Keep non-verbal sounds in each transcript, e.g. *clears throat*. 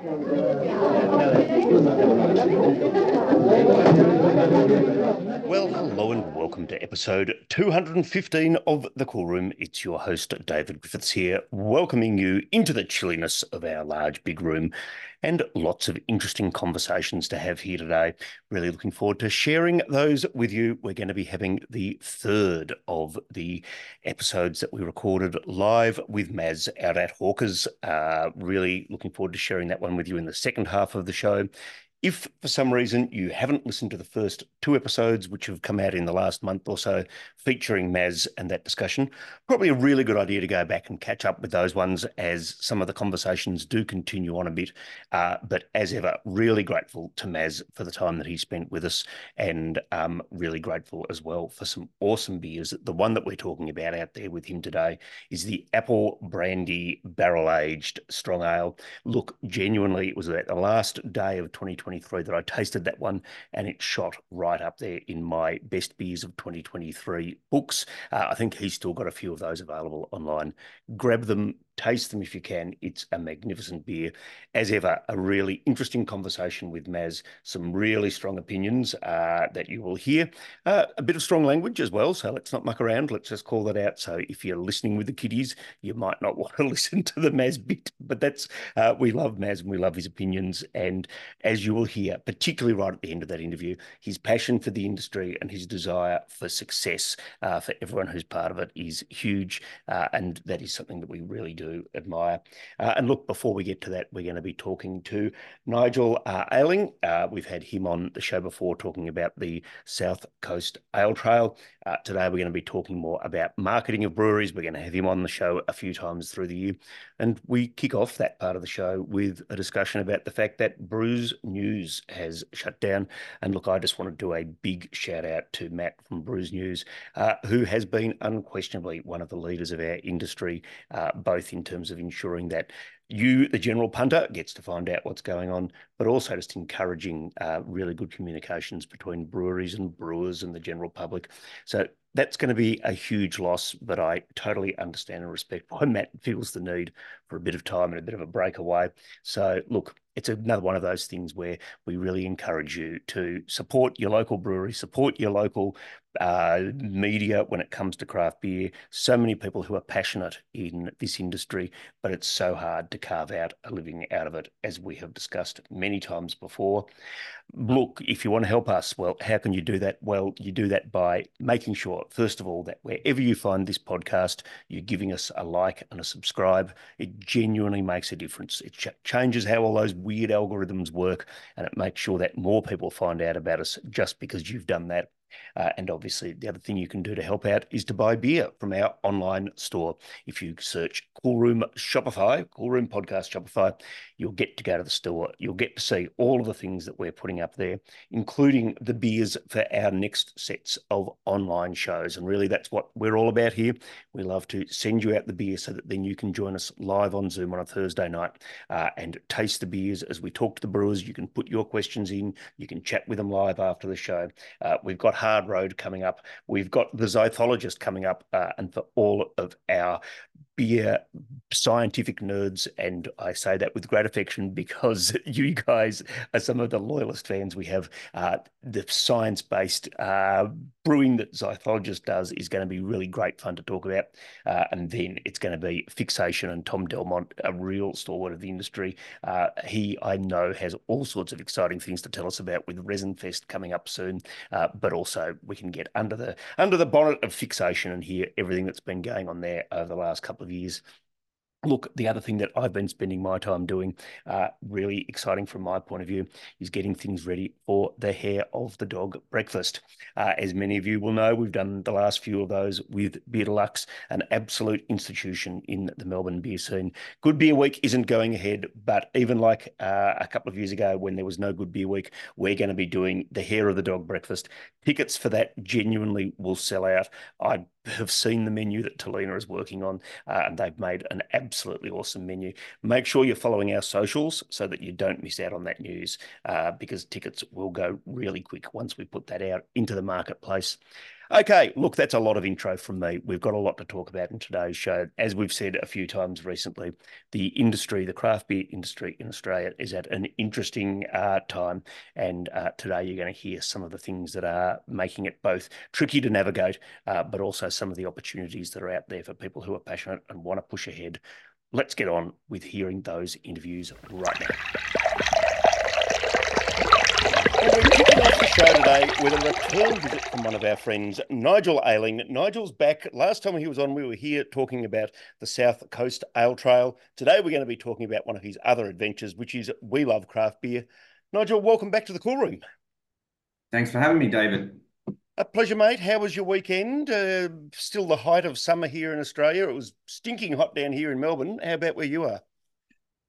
Well, hello and welcome to episode 215 of The Cool Room. It's your host, Davydd Griffiths, here, welcoming you into the chilliness of our large, big room and lots of interesting conversations to have here today. Really looking forward to sharing those with you. We're going to be having the third of the episodes that we recorded live with Maz out at Hawkers. Uh, really looking forward to sharing that one with you in the second half of the show. If for some reason you haven't listened to the first two episodes, which have come out in the last month or so, featuring Maz and that discussion, probably a really good idea to go back and catch up with those ones as some of the conversations do continue on a bit. Uh, but as ever, really grateful to Maz for the time that he spent with us and um, really grateful as well for some awesome beers. The one that we're talking about out there with him today is the Apple Brandy Barrel Aged Strong Ale. Look, genuinely, it was at the last day of 2020 2023 that I tasted that one and it shot right up there in my best beers of 2023 books. Uh, I think he's still got a few of those available online. Grab them, taste them if you can. It's a magnificent beer. As ever, a really interesting conversation with Maz, some really strong opinions uh, that you will hear. Uh, a bit of strong language as well, so let's not muck around. Let's just call that out. So if you're listening with the kiddies, you might not *laughs* want to listen to the Maz bit, but that's, uh, we love Maz and we love his opinions. And as you will hear, particularly right at the end of that interview, his passion for the industry and his desire for success uh, for everyone who's part of it is huge. Uh, and that is something that we really do admire. Uh, and look, before we get to that, we're going to be talking to Nigel uh, Ayling. Uh, we've had him on the show before talking about the South Coast Ale Trail. Uh, today, we're going to be talking more about marketing of breweries. We're going to have him on the show a few times through the year. And we kick off that part of the show with a discussion about the fact that Brews News has shut down. And look, I just want to do a big shout out to Matt from Brews News, uh, who has been unquestionably one of the leaders of our industry, uh, both in terms of ensuring that you, the general punter, gets to find out what's going on, but also just encouraging uh, really good communications between breweries and brewers and the general public. So that's going to be a huge loss, but I totally understand and respect why *laughs* Matt feels the need for a bit of time and a bit of a breakaway. So, look, it's another one of those things where we really encourage you to support your local brewery, support your local uh, media when it comes to craft beer. So many people who are passionate in this industry, but it's so hard to carve out a living out of it, as we have discussed many times before. Look, if you want to help us, well, how can you do that? Well, you do that by making sure, first of all, that wherever you find this podcast, you're giving us a like and a subscribe. It genuinely makes a difference. It ch- changes how all those weird algorithms work, and it makes sure that more people find out about us just because you've done that. Uh, and obviously, the other thing you can do to help out is to buy beer from our online store. If you search Cool Room Shopify, Cool Room Podcast Shopify, you'll get to go to the store. You'll get to see all of the things that we're putting up there, including the beers for our next sets of online shows. And really, that's what we're all about here. We love to send you out the beer so that then you can join us live on Zoom on a Thursday night uh, and taste the beers as we talk to the brewers. You can put your questions in, you can chat with them live after the show. Uh, we've got Hard Road coming up. We've got the Zythologist coming up, uh, and for all of our beer scientific nerds, and I say that with great affection because *laughs* you guys are some of the loyalist fans we have. Uh, the science based uh, brewing that Zythologist does is going to be really great fun to talk about. Uh, and then it's going to be Fixation and Tom Delmont, a real stalwart of the industry. Uh, he, I know, has all sorts of exciting things to tell us about with Resin Fest coming up soon. Uh, but also we can get under the under the bonnet of Fixation and hear everything that's been going on there over the last couple of of years. Look, the other thing that I've been spending my time doing, uh, really exciting from my point of view, is getting things ready for the hair of the dog breakfast. Uh, as many of you will know, we've done the last few of those with Beer Deluxe, an absolute institution in the Melbourne beer scene. Good Beer Week isn't going ahead, but even like uh, a couple of years ago when there was no Good Beer Week, we're going to be doing the hair of the dog breakfast. Tickets for that genuinely will sell out. I have seen the menu that Talina is working on, uh, and they've made an absolutely awesome menu. Make sure you're following our socials so that you don't miss out on that news, uh, because tickets will go really quick once we put that out into the marketplace. Okay, look, that's a lot of intro from me. We've got a lot to talk about in today's show. As we've said a few times recently, the industry, the craft beer industry in Australia, is at an interesting uh, time. And uh, today you're going to hear some of the things that are making it both tricky to navigate, uh, but also some of the opportunities that are out there for people who are passionate and want to push ahead. Let's get on with hearing those interviews right now. And we're kicking off the show today with a return visit from one of our friends, Nigel Ayling. Nigel's back. Last time he was on, we were here talking about the South Coast Ale Trail. Today, we're going to be talking about one of his other adventures, which is We Love Craft Beer. Nigel, welcome back to the Cool Room. Thanks for having me, David. A pleasure, mate. How was your weekend? Uh, still the height of summer here in Australia. It was stinking hot down here in Melbourne. How about where you are?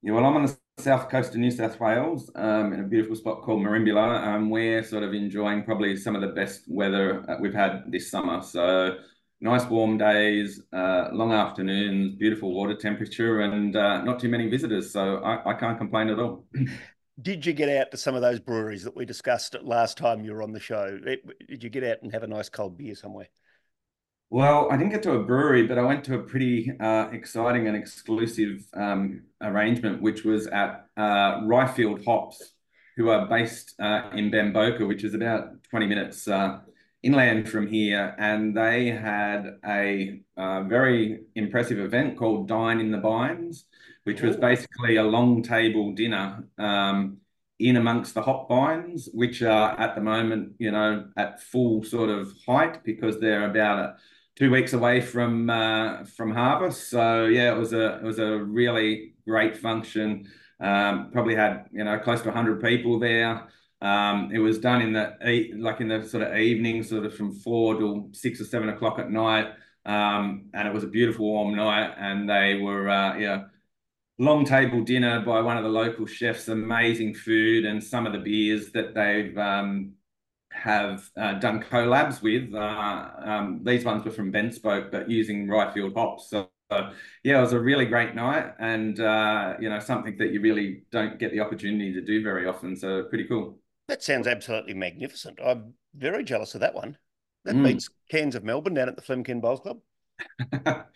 Yeah, well, I'm on the south coast of New South Wales um, in a beautiful spot called Merimbula. Um, we're sort of enjoying probably some of the best weather we've had this summer. So nice warm days, uh, long afternoons, beautiful water temperature, and uh, not too many visitors. So I, I can't complain at all. *clears throat* Did you get out to some of those breweries that we discussed last time you were on the show? Did you get out and have a nice cold beer somewhere? Well, I didn't get to a brewery, but I went to a pretty uh, exciting and exclusive um, arrangement, which was at uh, Ryefield Hops, who are based uh, in Bemboka, which is about 20 minutes uh, inland from here. And they had a uh, very impressive event called Dine in the Bines, which was basically a long table dinner um, in amongst the hop vines, which are at the moment, you know, at full sort of height because they're about a two weeks away from uh, from harvest. So yeah, it was a it was a really great function. Um, probably had you know close to 100 people there. Um, it was done in the like in the sort of evening, sort of from four till six or seven o'clock at night. Um, and it was a beautiful warm night, and they were uh, yeah long table dinner by one of the local chefs, amazing food, and some of the beers that they've um, have uh, done collabs with. Uh, um, these ones were from BentSpoke, but using Ryefield hops. So, so, yeah, it was a really great night, and uh, you know something that you really don't get the opportunity to do very often. So pretty cool. That sounds absolutely magnificent. I'm very jealous of that one. That mm. beats Cans of Melbourne down at the Flemington Bowls Club. *laughs*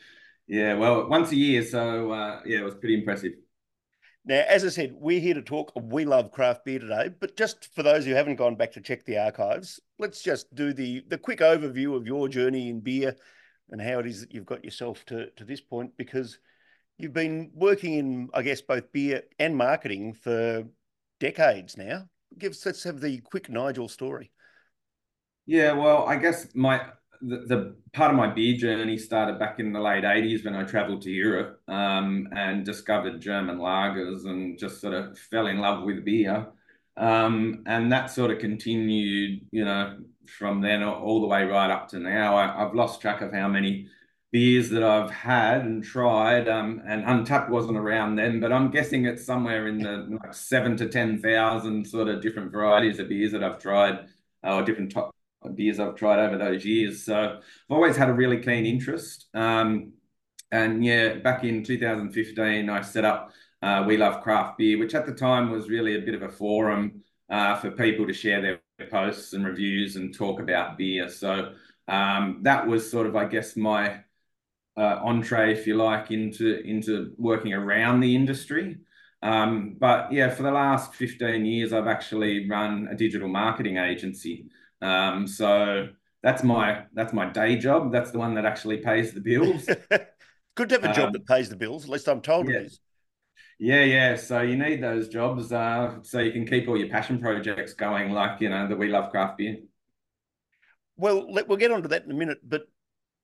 yeah, well, once a year, so uh, yeah, it was pretty impressive. Now, as I said, we're here to talk. We love craft beer today, but just for those who haven't gone back to check the archives, let's just do the the quick overview of your journey in beer and how it is that you've got yourself to to this point. Because you've been working in, I guess, both beer and marketing for decades now. Give us let's have the quick Nigel story. Yeah, well, I guess my the, the, part of my beer journey started back in the late 80s when I traveled to Europe um, and discovered German lagers and just sort of fell in love with beer. Um, and that sort of continued, you know, from then all the way right up to now. I, have lost track of how many beers that I've had and tried. Um, and Untappd wasn't around then, but I'm guessing it's somewhere in the like seven to 10,000 sort of different varieties of beers that I've tried or different top beers I've tried over those years. So I've always had a really keen interest. Um, and yeah, back in 2015, I set up uh, We Love Craft Beer, which at the time was really a bit of a forum uh, for people to share their posts and reviews and talk about beer. So um, that was sort of, I guess, my uh, entree, if you like, into into working around the industry. Um, but yeah, for the last 15 years, I've actually run a digital marketing agency. Um, so that's my that's my day job. That's the one that actually pays the bills. *laughs* Good to have a job um, that pays the bills. At least I'm told yeah. it is. Yeah, yeah. So you need those jobs uh, so you can keep all your passion projects going, like you know that we love craft beer. Well, let, we'll get onto that in a minute, but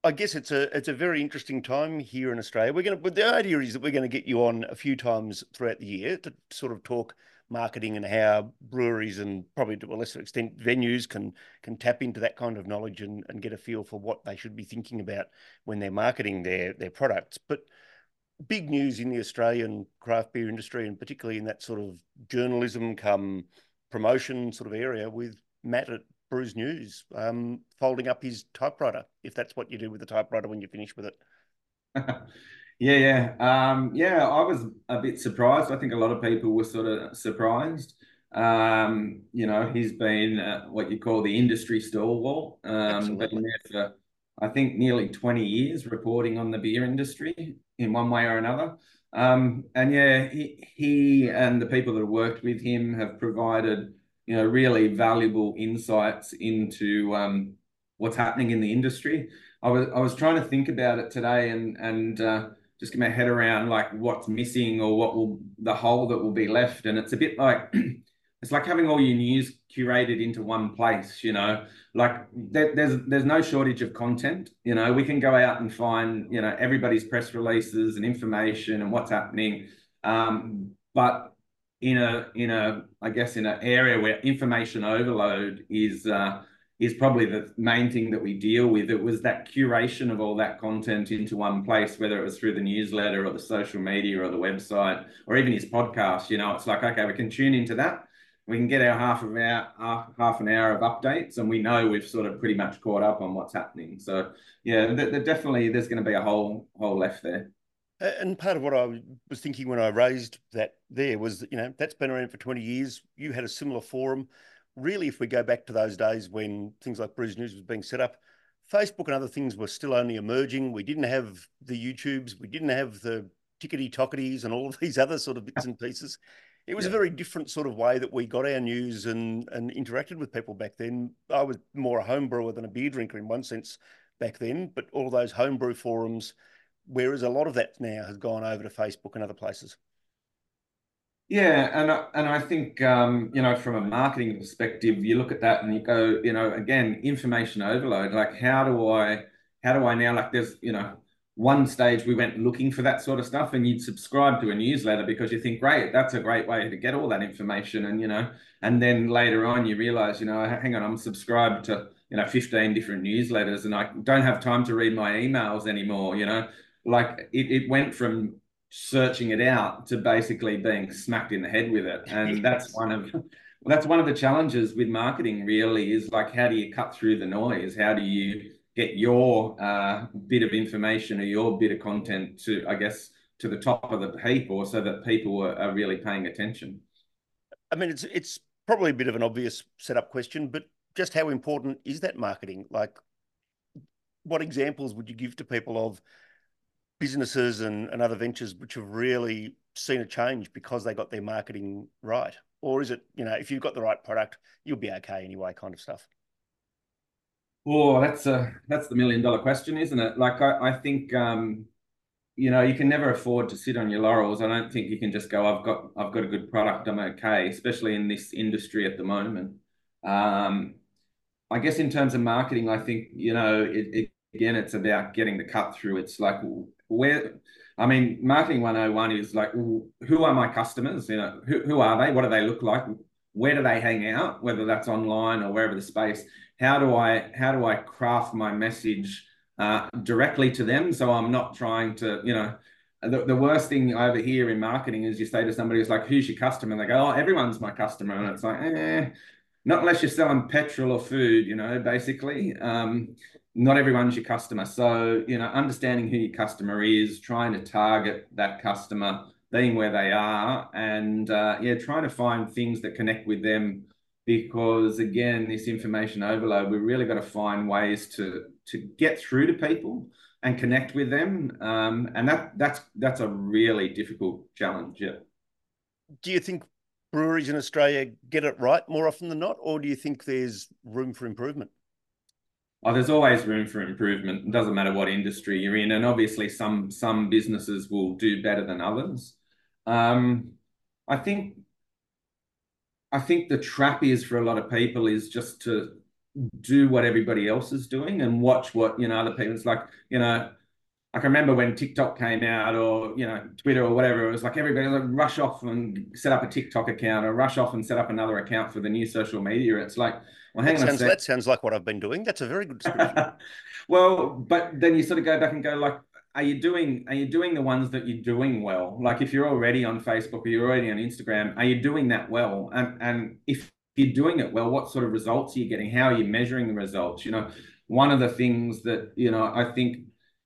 I guess it's a it's a very interesting time here in Australia. We're going to, but the idea is that we're going to get you on a few times throughout the year to sort of talk marketing and how breweries and probably to a lesser extent venues can can tap into that kind of knowledge and, and get a feel for what they should be thinking about when they're marketing their their products. But big news in the Australian craft beer industry and particularly in that sort of journalism come promotion sort of area with Matt at Brews News um, folding up his typewriter, if that's what you do with the typewriter when you finish with it. *laughs* Yeah, yeah, um, yeah. I was a bit surprised. I think a lot of people were sort of surprised. Um, you know, he's been uh, what you call the industry stalwart. Um, been there for I think nearly 20 years reporting on the beer industry in one way or another. Um, and yeah, he, he and the people that have worked with him have provided, you know, really valuable insights into um, what's happening in the industry. I was I was trying to think about it today and and uh, just get my head around like what's missing or what will the hole that will be left. And it's a bit like *clears throat* it's like having all your news curated into one place you know? Like there, there's there's no shortage of content you know? We can go out and find you know everybody's press releases and information and what's happening. Um, but in a in a i guess in an area where information overload is uh, is probably the main thing that we deal with. It was that curation of all that content into one place, whether it was through the newsletter or the social media or the website or even his podcast. You know, it's like, okay, we can tune into that we can get our half of our half an hour of updates, and we know we've sort of pretty much caught up on what's happening. So yeah, definitely there's going to be a whole whole left there. And part of what I was thinking when I raised that there was, you know, that's been around for 20 years. You had a similar forum. Really, if we go back to those days when things like Brews News was being set up, Facebook and other things were still only emerging. We didn't have the YouTubes, we didn't have the tickety tocketies and all of these other sort of bits and pieces. It was yeah. a very different sort of way that we got our news and and interacted with people back then. I was more a home brewer than a beer drinker in one sense back then, but all those homebrew forums, whereas a lot of that now has gone over to Facebook and other places. Yeah, and and I think um, you know from a marketing perspective, you look at that and you go, you know, again, information overload. Like, how do I how do I now like there's you know one stage we went looking for that sort of stuff and you'd subscribe to a newsletter because you think great that's a great way to get all that information and you know and then later on you realize you know hang on i'm subscribed to you know 15 different newsletters and i don't have time to read my emails anymore you know like it, it went from searching it out to basically being smacked in the head with it and *laughs* that's one of that's one of the challenges with marketing really is like how do you cut through the noise how do you get your uh, bit of information or your bit of content to, I guess, to the top of the heap, or so that people are, are really paying attention. I mean, it's it's probably a bit of an obvious setup question, but just how important is that marketing? Like, what examples would you give to people of businesses and, and other ventures which have really seen a change because they got their marketing right? Or is it, you know, if you've got the right product, you'll be okay anyway, kind of stuff? Oh, that's a that's the million dollar question, isn't it? Like I, I think um, you know, you can never afford to sit on your laurels. I don't think you can just go, I've got I've got a good product, I'm okay, especially in this industry at the moment. Um, I guess in terms of marketing, I think, you know, it, it again, it's about getting the cut through. It's like where I mean, marketing 101 is like, who are my customers? You know, who, who are they? What do they look like? Where do they hang out? Whether that's online or wherever the space how do I how do I craft my message uh, directly to them so I'm not trying to you know the, the worst thing over here in marketing is you say to somebody who's like who's your customer and they go oh everyone's my customer and it's like eh, not unless you're selling petrol or food you know basically um, not everyone's your customer so you know understanding who your customer is trying to target that customer being where they are and uh, yeah trying to find things that connect with them because again, this information overload, we've really got to find ways to to get through to people and connect with them, um, and that that's that's a really difficult challenge. Yeah. Do you think breweries in Australia get it right more often than not, or do you think there's room for improvement? Oh, there's always room for improvement. It doesn't matter what industry you're in, and obviously some some businesses will do better than others. Um, I think I think the trap is for a lot of people is just to do what everybody else is doing and watch what you know other people. It's like you know, I can remember when TikTok came out or you know Twitter or whatever. It was like everybody like rush off and set up a TikTok account or rush off and set up another account for the new social media. It's like, well, hang that on sounds, That sounds like what I've been doing. That's a very good description. *laughs* well, but then you sort of go back and go like, are you doing are you doing the ones that you're doing well? Like if you're already on facebook or you're already on instagram are you doing that well? And and if you're doing it well what sort of results are you getting? How are you measuring the results? You know one of the things that you know i think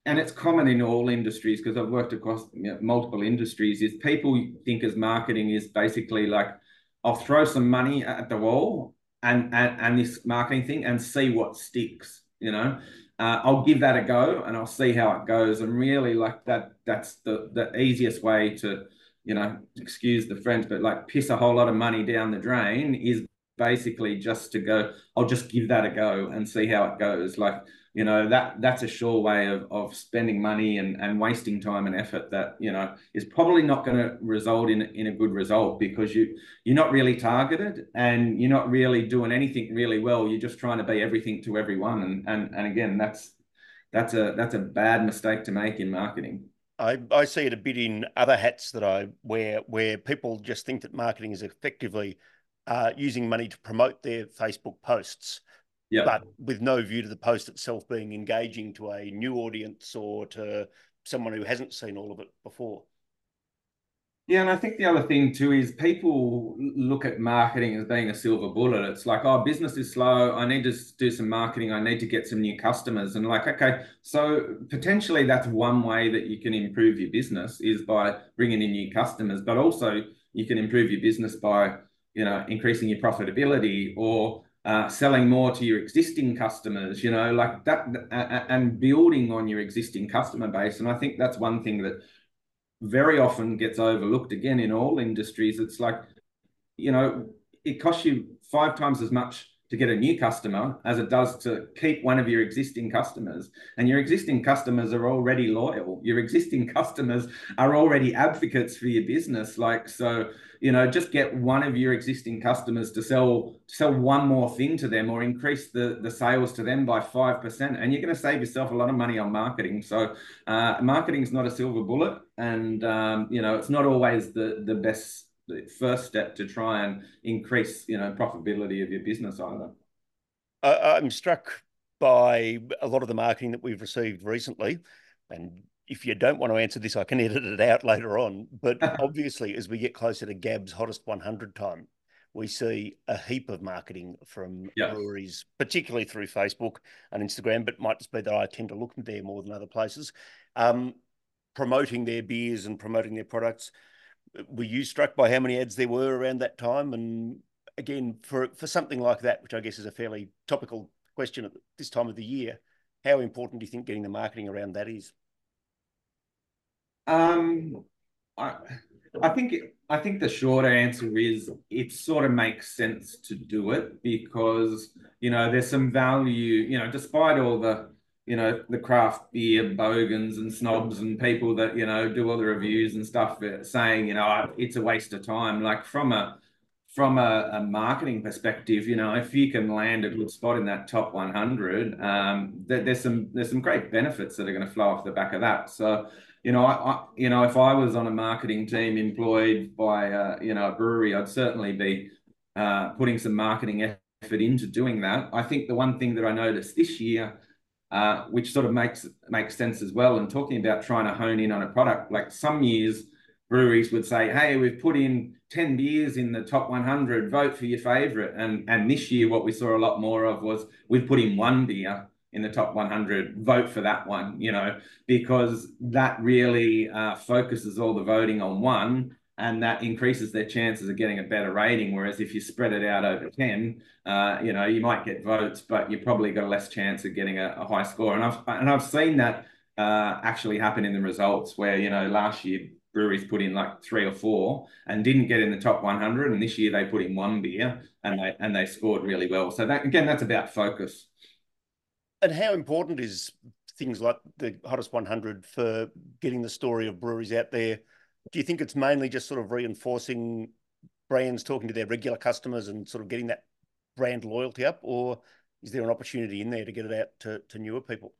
and it's common in all industries because i've worked across you know, multiple industries is people think as marketing is basically like I'll throw some money at the wall and and, and this marketing thing and see what sticks. You know, uh, I'll give that a go and I'll see how it goes. And really, like that, that's the the easiest way to, you know, excuse the French, but like piss a whole lot of money down the drain is basically just to go. I'll just give that a go and see how it goes. Like you know that that's a sure way of, of spending money and, and wasting time and effort that you know is probably not going to result in in a good result because you you're not really targeted and you're not really doing anything really well. You're just trying to be everything to everyone. And and, and again that's that's a that's a bad mistake to make in marketing. I, I see it a bit in other hats that I wear where people just think that marketing is effectively uh, using money to promote their Facebook posts yeah. but with no view to the post itself being engaging to a new audience or to someone who hasn't seen all of it before. Yeah, and I think the other thing too is people look at marketing as being a silver bullet. It's like, oh, business is slow. I need to do some marketing. I need to get some new customers. And like, okay, so potentially that's one way that you can improve your business is by bringing in new customers, but also you can improve your business by, you know, increasing your profitability or uh, selling more to your existing customers, you know, like that, and building on your existing customer base. And I think that's one thing that very often gets overlooked again in all industries. It's like, you know, it costs you five times as much to get a new customer as it does to keep one of your existing customers. And your existing customers are already loyal. Your existing customers are already advocates for your business. Like, so, you know, just get one of your existing customers to sell sell one more thing to them or increase the, the sales to them by 5%. And you're going to save yourself a lot of money on marketing. So uh, marketing is not a silver bullet. And, um, you know, it's not always the, the best the first step to try and increase, you know, profitability of your business either. I'm struck by a lot of the marketing that we've received recently, and if you don't want to answer this, I can edit it out later on. But *laughs* obviously, as we get closer to GABS hottest 100 time, we see a heap of marketing from breweries, particularly through Facebook and Instagram, but might just be that I tend to look there more than other places, um, promoting their beers and promoting their products were you struck by how many ads there were around that time? And again, for for something like that, which I guess is a fairly topical question at this time of the year, how important do you think getting the marketing around that is? Um, I I think I think the short answer is it sort of makes sense to do it because you know there's some value. You know, despite all the you know, the craft beer bogans and snobs and people that, you know, do all the reviews and stuff saying, you know, it's a waste of time. Like from a from a, a marketing perspective, you know, if you can land a good spot in that top 100, um, there, there's some there's some great benefits that are going to flow off the back of that. So, you know, I, I you know, if I was on a marketing team employed by uh, you know a brewery, I'd certainly be uh, putting some marketing effort into doing that. I think the one thing that I noticed this year uh, which sort of makes makes sense as well. And talking about trying to hone in on a product, like some years breweries would say, "Hey, we've put in ten beers in the top 100. Vote for your favorite." And and this year, what we saw a lot more of was we've put in one beer in the top 100. Vote for that one, you know, because that really uh, focuses all the voting on one and that increases their chances of getting a better rating. Whereas if you spread it out over 10, uh, you know, you might get votes, but you probably got a less chance of getting a, a high score. And I've, and I've seen that uh, actually happen in the results where, you know, last year breweries put in like three or four and didn't get in the top 100. And this year they put in one beer and they, and they scored really well. So that, again, that's about focus. And how important is things like the hottest 100 for getting the story of breweries out there do you think it's mainly just sort of reinforcing brands talking to their regular customers and sort of getting that brand loyalty up, or is there an opportunity in there to get it out to, to newer people?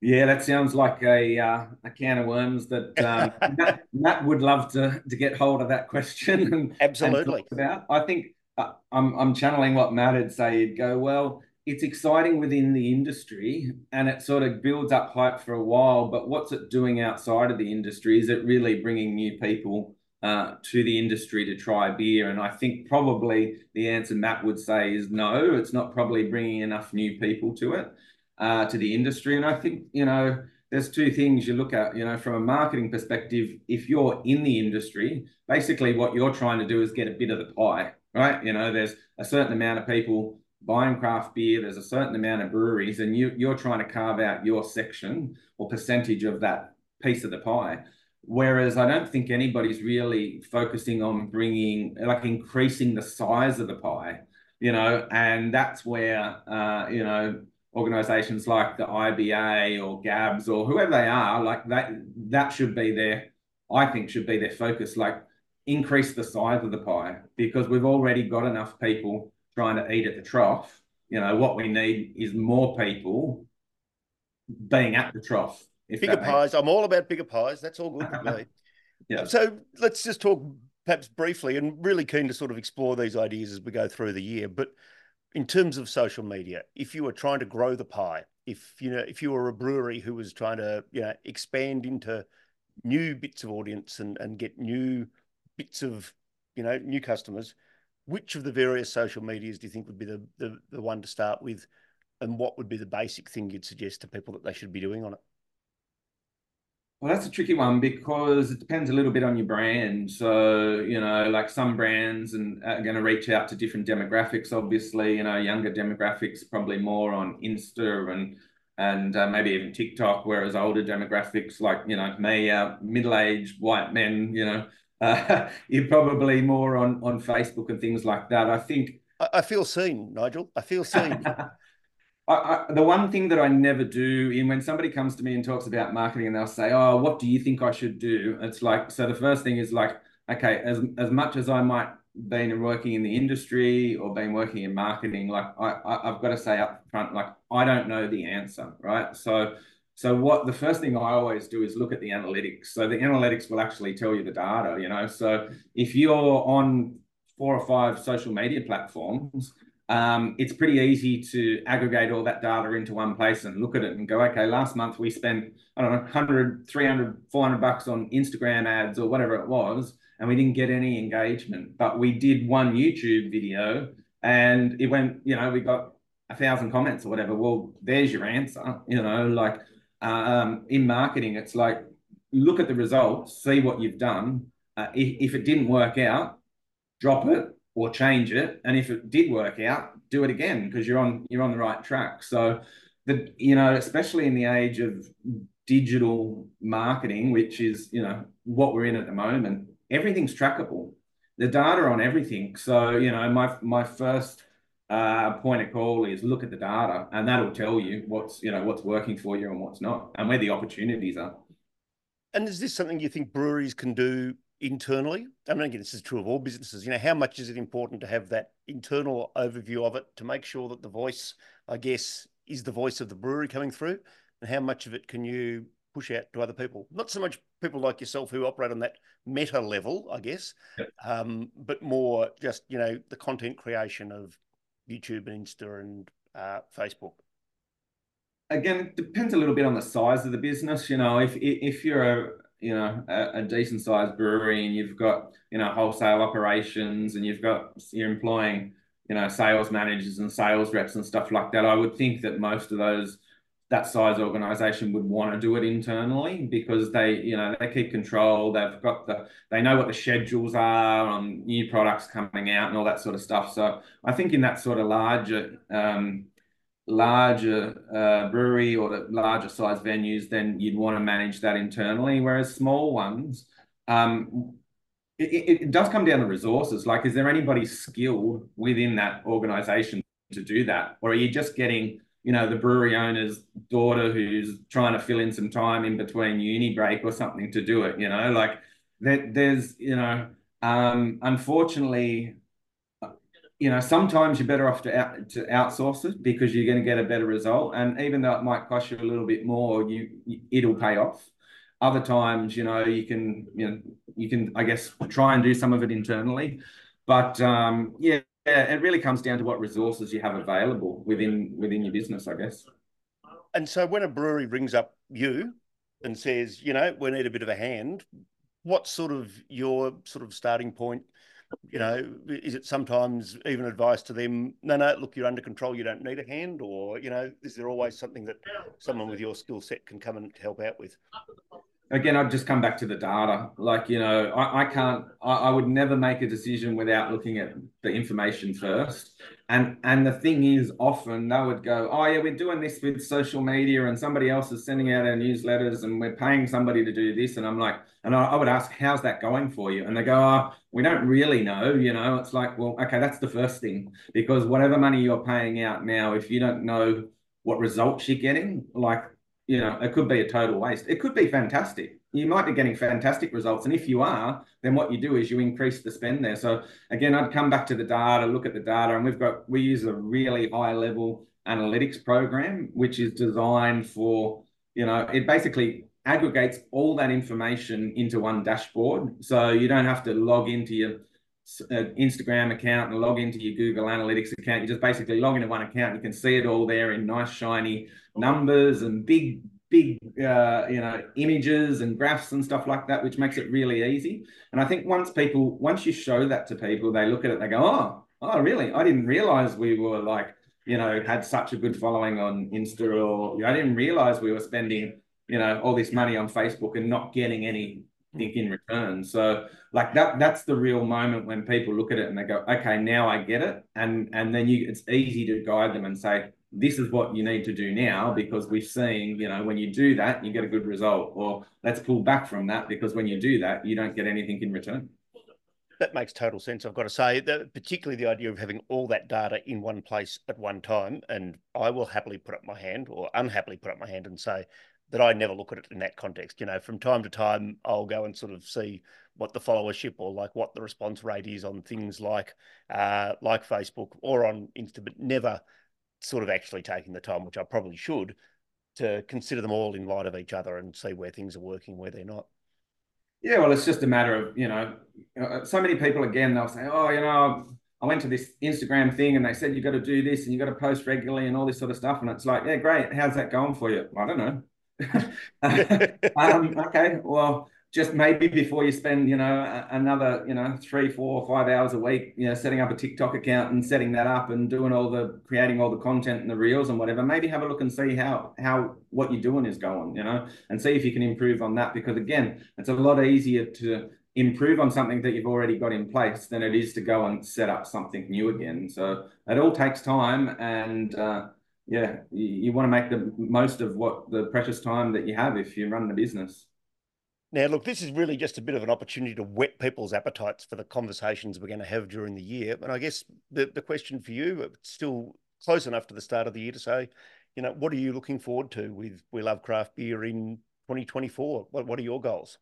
Yeah, that sounds like a uh, a can of worms that um, *laughs* Matt, Matt, would love to to get hold of that question. And, Absolutely. And about. I think uh, I'm I'm channeling what Matt would say. He'd go, well, it's exciting within the industry and it sort of builds up hype for a while. But what's it doing outside of the industry? Is it really bringing new people uh, to the industry to try beer? And I think probably the answer Matt would say is no, it's not probably bringing enough new people to it, uh, to the industry. And I think, you know, there's two things you look at, you know, from a marketing perspective. If you're in the industry, basically what you're trying to do is get a bit of the pie, right? You know, there's a certain amount of people buying craft beer, there's a certain amount of breweries, and you, you're trying to carve out your section or percentage of that piece of the pie. Whereas I don't think anybody's really focusing on bringing, like, increasing the size of the pie, you know, and that's where, uh, you know, organizations like the IBA or GABS or whoever they are, like that, that should be their, I think, should be their focus. Like, increase the size of the pie because we've already got enough people trying to eat at the trough. You know, what we need is more people being at the trough. Bigger pies. I'm all about bigger pies. That's all good *laughs* with me. yeah. So let's just talk perhaps briefly and really keen to sort of explore these ideas as we go through the year. But in terms of social media, if you were trying to grow the pie, if you know, if you were a brewery who was trying to, you know, expand into new bits of audience and, and get new bits of, you know, new customers, which of the various social medias do you think would be the, the, the one to start with? And what would be the basic thing you'd suggest to people that they should be doing on it? Well, that's a tricky one because it depends a little bit on your brand. So, you know, like some brands and are going to reach out to different demographics. Obviously, you know, younger demographics probably more on Insta and and uh, maybe even TikTok, whereas older demographics like you know me, uh, middle-aged white men, you know, uh, *laughs* you're probably more on on Facebook and things like that. I think I, I feel seen, Nigel. I feel seen. *laughs* I, I, the one thing that I never do in when somebody comes to me and talks about marketing and they'll say, "Oh, what do you think I should do?" It's like so. The first thing is like, okay, as as much as I might been working in the industry or been working in marketing, like I, I I've got to say up front, like I don't know the answer, right? So so what the first thing I always do is look at the analytics. So the analytics will actually tell you the data, you know. So if you're on four or five social media platforms um, it's pretty easy to aggregate all that data into one place and look at it and go, okay, last month we spent, I don't know, 100, 300, 400 bucks on Instagram ads or whatever it was, and we didn't get any engagement. But we did one YouTube video and it went, you know, we got a thousand comments or whatever. Well, there's your answer, you know, like um, in marketing, it's like, look at the results, see what you've done. Uh, if, if it didn't work out, drop it or change it. And if it did work out, do it again because you're on you're on the right track. So the you know, especially in the age of digital marketing, which is you know what we're in at the moment, everything's trackable. The data on everything. So you know, my my first uh, point of call is look at the data, and that'll tell you what's you know what's working for you and what's not, and where the opportunities are. And is this something you think breweries can do internally? I mean, again, this is true of all businesses. You know, how much is it important to have that internal overview of it to make sure that the voice, I guess, is the voice of the brewery coming through? And how much of it can you push out to other people? Not so much people like yourself who operate on that meta level, I guess, yep. um, but more just, you know, the content creation of YouTube and Insta and uh, Facebook again, it depends a little bit on the size of the business. You know, if if you're a you know a, a decent sized brewery and you've got you know wholesale operations and you've got you're employing you know sales managers and sales reps and stuff like that i would think that most of those that size organization would want to do it internally because they you know they keep control they've got the they know what the schedules are on new products coming out and all that sort of stuff so i think in that sort of larger um, larger uh, brewery or the larger size venues, then you'd want to manage that internally. Whereas small ones, um, it, it, does come down to resources. Like, is there anybody skilled within that organization to do that? Or are you just getting, you know, the brewery owner's daughter who's trying to fill in some time in between uni break or something to do it? You know, like that there's, you know, um, unfortunately, you know, sometimes you're better off to out, to outsource it because you're going to get a better result. And even though it might cost you a little bit more, you, it'll pay off. Other times, you know, you can you know you can I guess try and do some of it internally, but um, yeah, it really comes down to what resources you have available within within your business, I guess. And so, when a brewery rings up you and says, you know, we need a bit of a hand, what's sort of your sort of starting point? You know, is it sometimes even advice to them? No, no, look, you're under control. You don't need a hand, or you know, is there always something that someone with your skill set can come and help out with? Again, I'd just come back to the data. Like, you know, I, I can't, I, I, would never make a decision without looking at the information first. And and the thing is, often they would go, oh yeah, we're doing this with social media, and somebody else is sending out our newsletters, and we're paying somebody to do this. And I'm like, and I, I would ask, how's that going for you? And they go, oh, we don't really know. You know, it's like, well, okay, that's the first thing, because whatever money you're paying out now, if you don't know what results you're getting, like you know, it could be a total waste. It could be fantastic. You might be getting fantastic results. And if you are, then what you do is you increase the spend there. So again, I'd come back to the data, look at the data, and we've got, we use a really high level analytics program, which is designed for, you know, it basically aggregates all that information into one dashboard. So you don't have to log into your uh, Instagram account and log into your Google Analytics account. You just basically log into one account. You can see it all there in nice, shiny numbers and big, big, uh, you know, images and graphs and stuff like that, which makes it really easy. And I think once people, once you show that to people, they look at it, they go, oh, oh, really? I didn't realize we were like, you know, had such a good following on Insta, or I didn't realize we were spending, you know, all this money on Facebook and not getting any in return. So like that that's the real moment when people look at it and they go, okay, now I get it. And and then you it's easy to guide them and say, this is what you need to do now because we've seen, you know, when you do that, you get a good result. Or let's pull back from that because when you do that, you don't get anything in return. That makes total sense. I've got to say, that particularly the idea of having all that data in one place at one time. And I will happily put up my hand or unhappily put up my hand and say, that I never look at it in that context. You know, from time to time, I'll go and sort of see what the followership or like what the response rate is on things like uh, like Facebook or on Insta, but never sort of actually taking the time, which I probably should, to consider them all in light of each other and see where things are working, where they're not. Yeah, well, it's just a matter of you know, uh, so many people again they'll say, oh, you know. I went to this Instagram thing and they said you've got to do this and you've got to post regularly and all this sort of stuff. And it's like, yeah, great. How's that going for you? I don't know. *laughs* um, okay, well, just maybe before you spend, you know, another, you know, three, four, five hours a week, you know, setting up a TikTok account and setting that up and doing all the creating all the content and the reels and whatever. Maybe have a look and see how how what you're doing is going, you know, and see if you can improve on that. Because again, it's a lot easier to improve on something that you've already got in place than it is to go and set up something new again. So it all takes time and. Uh, yeah, you, you want to make the most of what the precious time that you have if you run the business. Now, look, this is really just a bit of an opportunity to whet people's appetites for the conversations we're going to have during the year. And I guess the, the question for you, it's still close enough to the start of the year to say, you know, what are you looking forward to with We Love Craft Beer in 2024? What, what are your goals?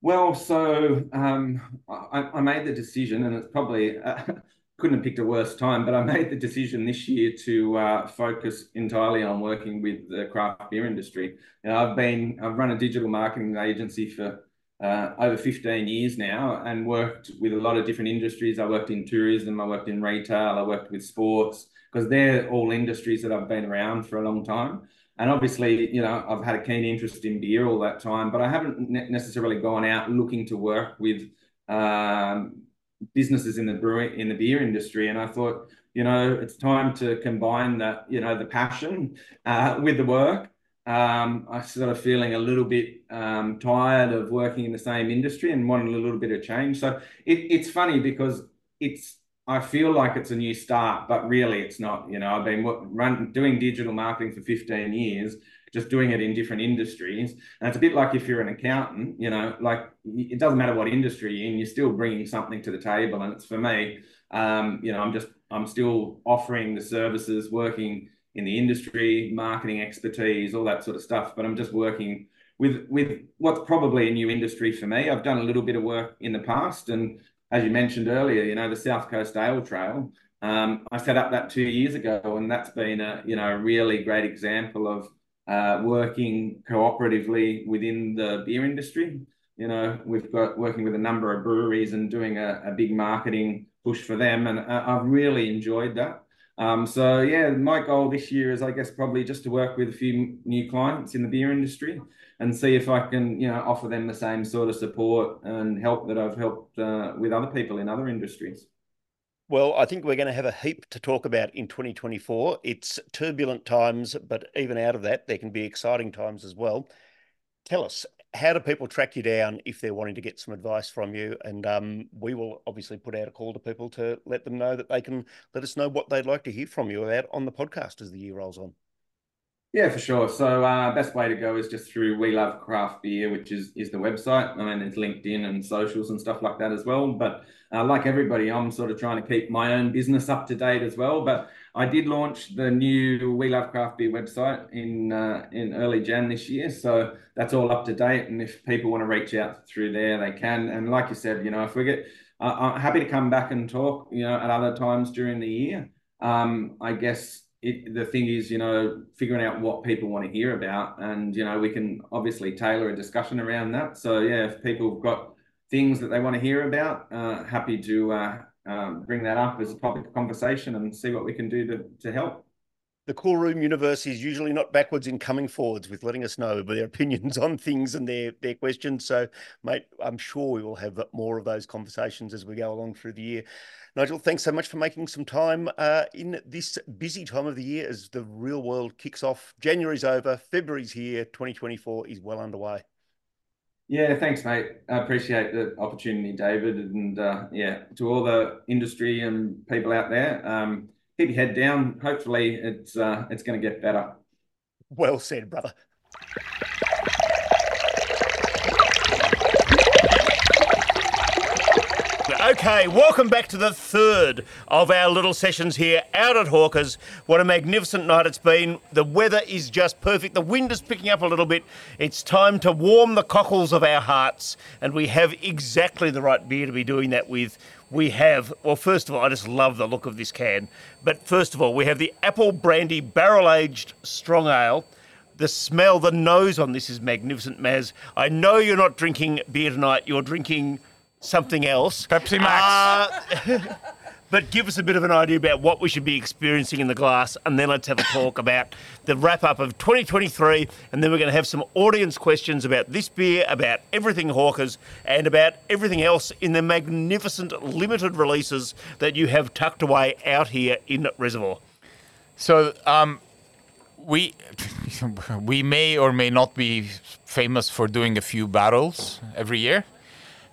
Well, so um, I, I, made the decision, and it's probably uh, *laughs* couldn't have picked a worse time, but I made the decision this year to uh, focus entirely on working with the craft beer industry. And I've been, I've run a digital marketing agency for uh, over 15 years now and worked with a lot of different industries. I worked in tourism, I worked in retail, I worked with sports, because they're all industries that I've been around for a long time. And obviously, you know, I've had a keen interest in beer all that time, but I haven't necessarily gone out looking to work with um, businesses in the brewing in the beer industry, and I thought, you know, it's time to combine that, you know, the passion uh, with the work. Um, I of feeling a little bit um, tired of working in the same industry and wanting a little bit of change. So it, it's funny because it's I feel like it's a new start, but really it's not. You know, I've been run, doing digital marketing for 15 years, just doing it in different industries. And it's a bit like if you're an accountant, you know, like it doesn't matter what industry you're in, you're still bringing something to the table. And it's for me, um, you know, I'm just, I'm still offering the services, working in the industry, marketing expertise, all that sort of stuff. But I'm just working with with what's probably a new industry for me. I've done a little bit of work in the past, and as you mentioned earlier, you know, the South Coast Ale Trail. Um, I set up that two years ago, and that's been a you know a really great example of uh, working cooperatively within the beer industry. You know, we've got working with a number of breweries and doing a, a big marketing push for them, and uh, I've really enjoyed that. Um, so yeah, my goal this year is, I guess, probably just to work with a few new clients in the beer industry, and see if I can, you know, offer them the same sort of support and help that I've helped uh, with other people in other industries. Well, I think we're going to have a heap to talk about in 2024. It's turbulent times, but even out of that, there can be exciting times as well. Tell us, how do people track you down if they're wanting to get some advice from you? And um, we will obviously put out a call to people to let them know that they can let us know what they'd like to hear from you about on the podcast as the year rolls on. Yeah, for sure. So uh, best way to go is just through We Love Craft Beer, which is is the website. I mean, it's LinkedIn and socials and stuff like that as well. But uh, like everybody, I'm sort of trying to keep my own business up to date as well. But I did launch the new We Love Craft Beer website in uh, in early Jan this year, so that's all up to date. And if people want to reach out through there, they can. And like you said, you know, if we get, I'm happy to come back and talk, you know, at other times during the year. Um, I guess it, the thing is, you know, figuring out what people want to hear about, and you know, we can obviously tailor a discussion around that. So yeah, if people have got things that they want to hear about, uh, happy to uh, um, bring that up as a topic of conversation and see what we can do to to help. The Cool Room universe is usually not backwards in coming forwards with letting us know their *laughs* opinions on things and their their questions. So, mate, I'm sure we will have more of those conversations as we go along through the year. Nigel, thanks so much for making some time uh, in this busy time of the year as the real world kicks off. January's over, February's here, 2024 is well underway. Yeah, thanks, mate. I appreciate the opportunity, Davydd, and uh, yeah, to all the industry and people out there, um, keep your head down. Hopefully, it's uh, it's going to get better. Well said, brother. Okay, welcome back to the third of our little sessions here out at Hawkers. What a magnificent night it's been. The weather is just perfect. The wind is picking up a little bit. It's time to warm the cockles of our hearts, and we have exactly the right beer to be doing that with. We have, well, first of all, I just love the look of this can. But first of all, we have the Apple Brandy Barrel Aged Strong Ale. The smell, the nose on this is magnificent, Maz. I know you're not drinking beer tonight, you're drinking something else. Pepsi Max. Uh, *laughs* but give us a bit of an idea about what we should be experiencing in the glass, and then let's have a talk about the wrap up of 2023. And then we're going to have some audience questions about this beer, about everything Hawkers, and about everything else in the magnificent limited releases that you have tucked away out here in Reservoir. So, um, we *laughs* we may or may not be famous for doing a few barrels every year.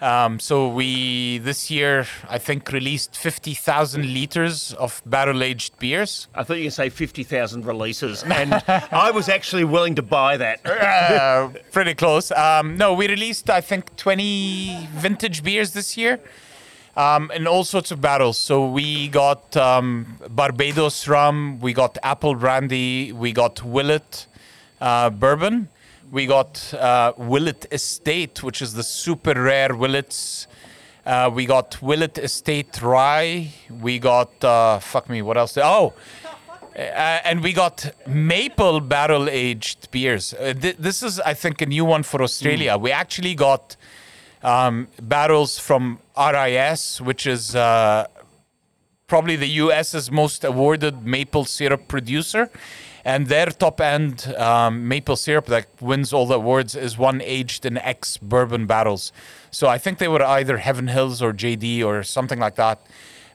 Um, so we this year I think released fifty thousand liters of barrel aged beers. I thought you could say fifty thousand releases, *laughs* and I was actually willing to buy that. *laughs* uh, pretty close. Um, no, we released I think twenty vintage beers this year. Um, in all sorts of barrels. So we got um, Barbados rum, we got apple brandy, we got Willett uh, bourbon, we got uh, Willett Estate, which is the super rare Willetts. Uh, we got Willett Estate Rye. We got, uh, fuck me, what else? Oh, uh, and we got maple barrel aged beers. Uh, th- this is, I think, a new one for Australia. Mm. We actually got um, barrels from RIS, which is uh, probably the US's most awarded maple syrup producer and their top end um, maple syrup that wins all the awards is one aged in ex bourbon barrels. So I think they were either Heaven Hills or JD or something like that.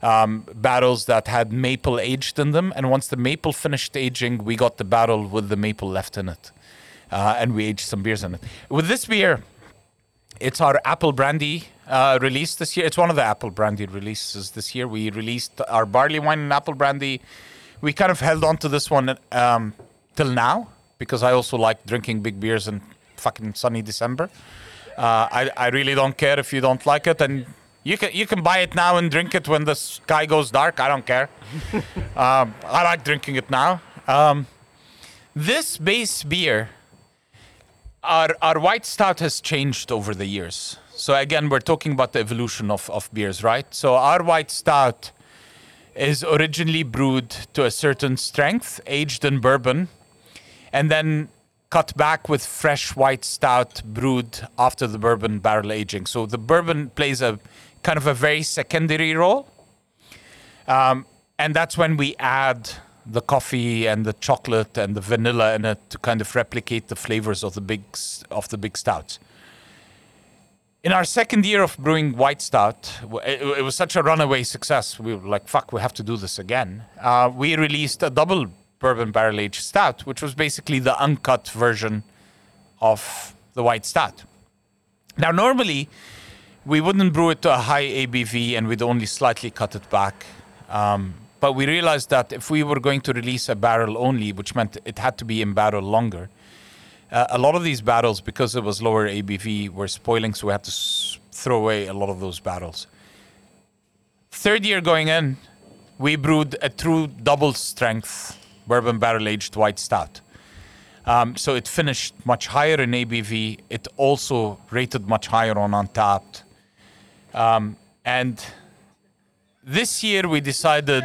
Um, barrels that had maple aged in them, and once the maple finished aging, we got the barrel with the maple left in it, uh, and we aged some beers in it. With this beer, it's our apple brandy uh, release this year. It's one of the apple brandy releases this year. We released our barley wine and apple brandy we kind of held on to this one um, till now because I also like drinking big beers in fucking sunny December. Uh, I, I really don't care if you don't like it, and you can you can buy it now and drink it when the sky goes dark. I don't care. *laughs* um, I like drinking it now. Um, this base beer, our our white stout has changed over the years. So again, we're talking about the evolution of, of beers, right? So our white stout is originally brewed to a certain strength, aged in bourbon, and then cut back with fresh white stout brewed after the bourbon barrel aging. So the bourbon plays a kind of a very secondary role. Um, and that's when we add the coffee and the chocolate and the vanilla in it to kind of replicate the flavors of the big of the big stouts. In our second year of brewing white stout, it, it was such a runaway success. We were like, "Fuck, we have to do this again." Uh, we released a double bourbon barrel aged stout, which was basically the uncut version of the white stout. Now, normally, we wouldn't brew it to a high ABV and we'd only slightly cut it back. Um, but we realized that if we were going to release a barrel only, which meant it had to be in barrel longer, uh, a lot of these barrels, because it was lower ABV, were spoiling, so we had to s- throw away a lot of those barrels. Third year going in, we brewed a true double strength bourbon barrel aged white stout. Um, so it finished much higher in ABV. It also rated much higher on Untappd. Um, and this year we decided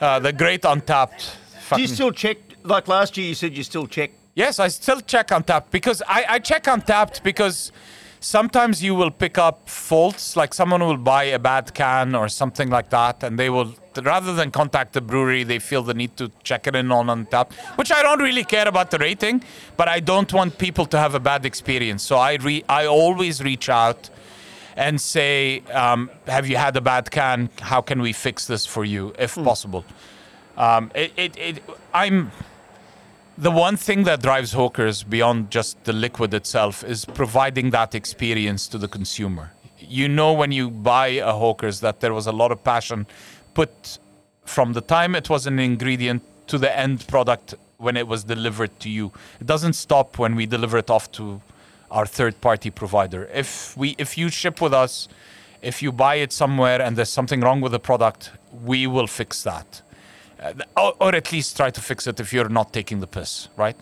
uh, the great Untappd. Do you fucking- still check? Like last year, you said you still check. Yes, I still check Untappd because I, I check Untappd because sometimes you will pick up faults, like someone will buy a bad can or something like that, and they will rather than contact the brewery, they feel the need to check it in on Untappd, which I don't really care about the rating, but I don't want people to have a bad experience. So I re- I always reach out and say, um, "Have you had a bad can? How can we fix this for you, if possible?" Um, it, it, it, I'm the one thing that drives hawkers beyond just the liquid itself is providing that experience to the consumer. You know, when you buy a hawkers, that there was a lot of passion put from the time it was an ingredient to the end product when it was delivered to you. It doesn't stop when we deliver it off to our third party provider. If we if you ship with us, if you buy it somewhere and there's something wrong with the product, we will fix that. Uh, or, or at least try to fix it if you're not taking the piss, right?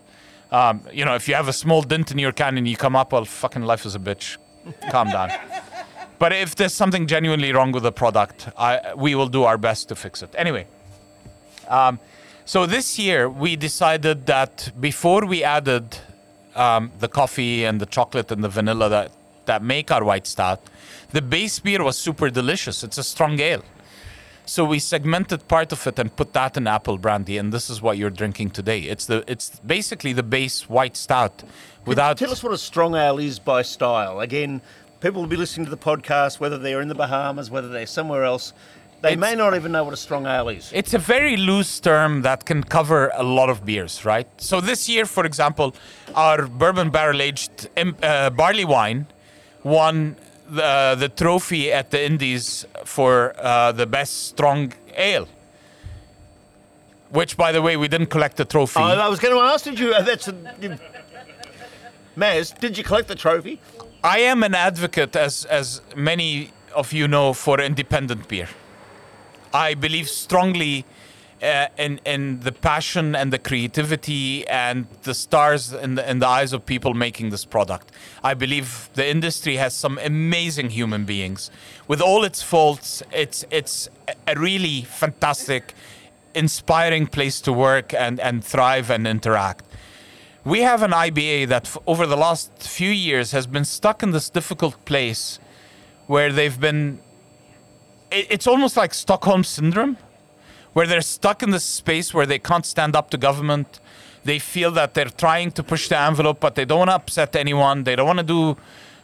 Um, you know, if you have a small dent in your can and you come up, well, fucking life is a bitch. Calm down. *laughs* But if there's something genuinely wrong with the product, I, we will do our best to fix it. Anyway, um, so this year we decided that before we added um, the coffee and the chocolate and the vanilla that, that make our white stout, the base beer was super delicious. It's a strong ale. So we segmented part of it and put that in apple brandy, and this is what you're drinking today. It's the it's basically the base white stout, without. Tell us what a strong ale is by style. Again, people will be listening to the podcast, whether they're in the Bahamas, whether they're somewhere else. They It's- may not even know what a strong ale is. It's a very loose term that can cover a lot of beers, right? So this year, for example, our bourbon barrel aged uh, barley wine won the, the trophy at the Indies for uh, the best strong ale. Which, by the way, we didn't collect the trophy. I, I was going to ask, did you? Uh, that's a, you, Maz, did you collect the trophy? I am an advocate, as as many of you know, for independent beer. I believe strongly uh, in the passion and the creativity and the stars in the in the eyes of people making this product. I believe the industry has some amazing human beings. With all its faults, it's it's a really fantastic, inspiring place to work and and thrive and interact we have an IBA that f- over the last few years has been stuck in this difficult place where they've been it's almost like Stockholm syndrome where they're stuck in this space where they can't stand up to government. They feel that they're trying to push the envelope but they don't want to upset anyone. They don't want to do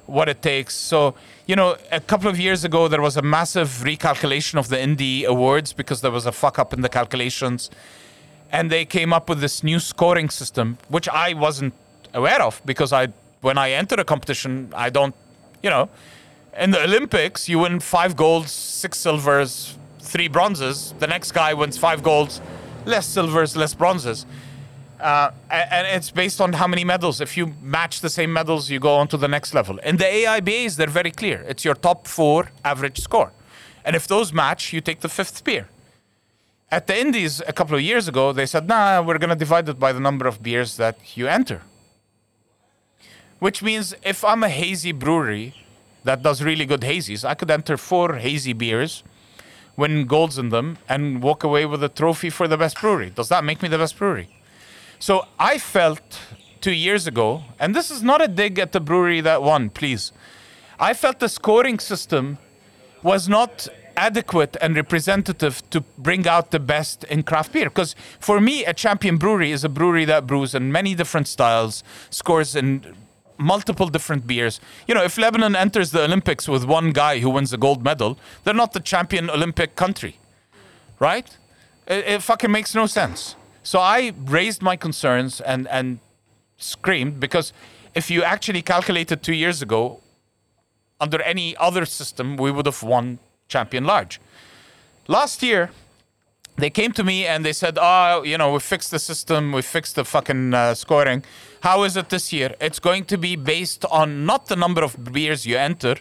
what it takes. So you know a couple of years ago there was a massive recalculation of the indie awards because there was a fuck up in the calculations. And they came up with this new scoring system, which I wasn't aware of because I, when I enter a competition, I don't, you know, in the Olympics you win five golds, six silvers, three bronzes. The next guy wins five golds, less silvers, less bronzes. Uh, and it's based on how many medals. If you match the same medals, you go on to the next level. In the AIBAs, they're very clear. It's your top four average score. And if those match, you take the fifth beer. At the Indies a couple of years ago, they said, nah, we're going to divide it by the number of beers that you enter. Which means if I'm a hazy brewery that does really good hazies, I could enter four hazy beers, win golds in them, and walk away with a trophy for the best brewery. Does that make me the best brewery? So I felt two years ago, and this is not a dig at the brewery that won, please. I felt the scoring system was not adequate and representative to bring out the best in craft beer. Because for me, a champion brewery is a brewery that brews in many different styles, scores in multiple different beers. You know, if Lebanon enters the Olympics with one guy who wins the gold medal, they're not the champion Olympic country, right? It, it fucking makes no sense. So I raised my concerns and and screamed because if you actually calculated two years ago, under any other system, we would have won champion large. Last year, they came to me and they said, "Oh, you know, we fixed the system, we fixed the fucking uh, scoring. How is it this year? It's going to be based on not the number of beers you enter,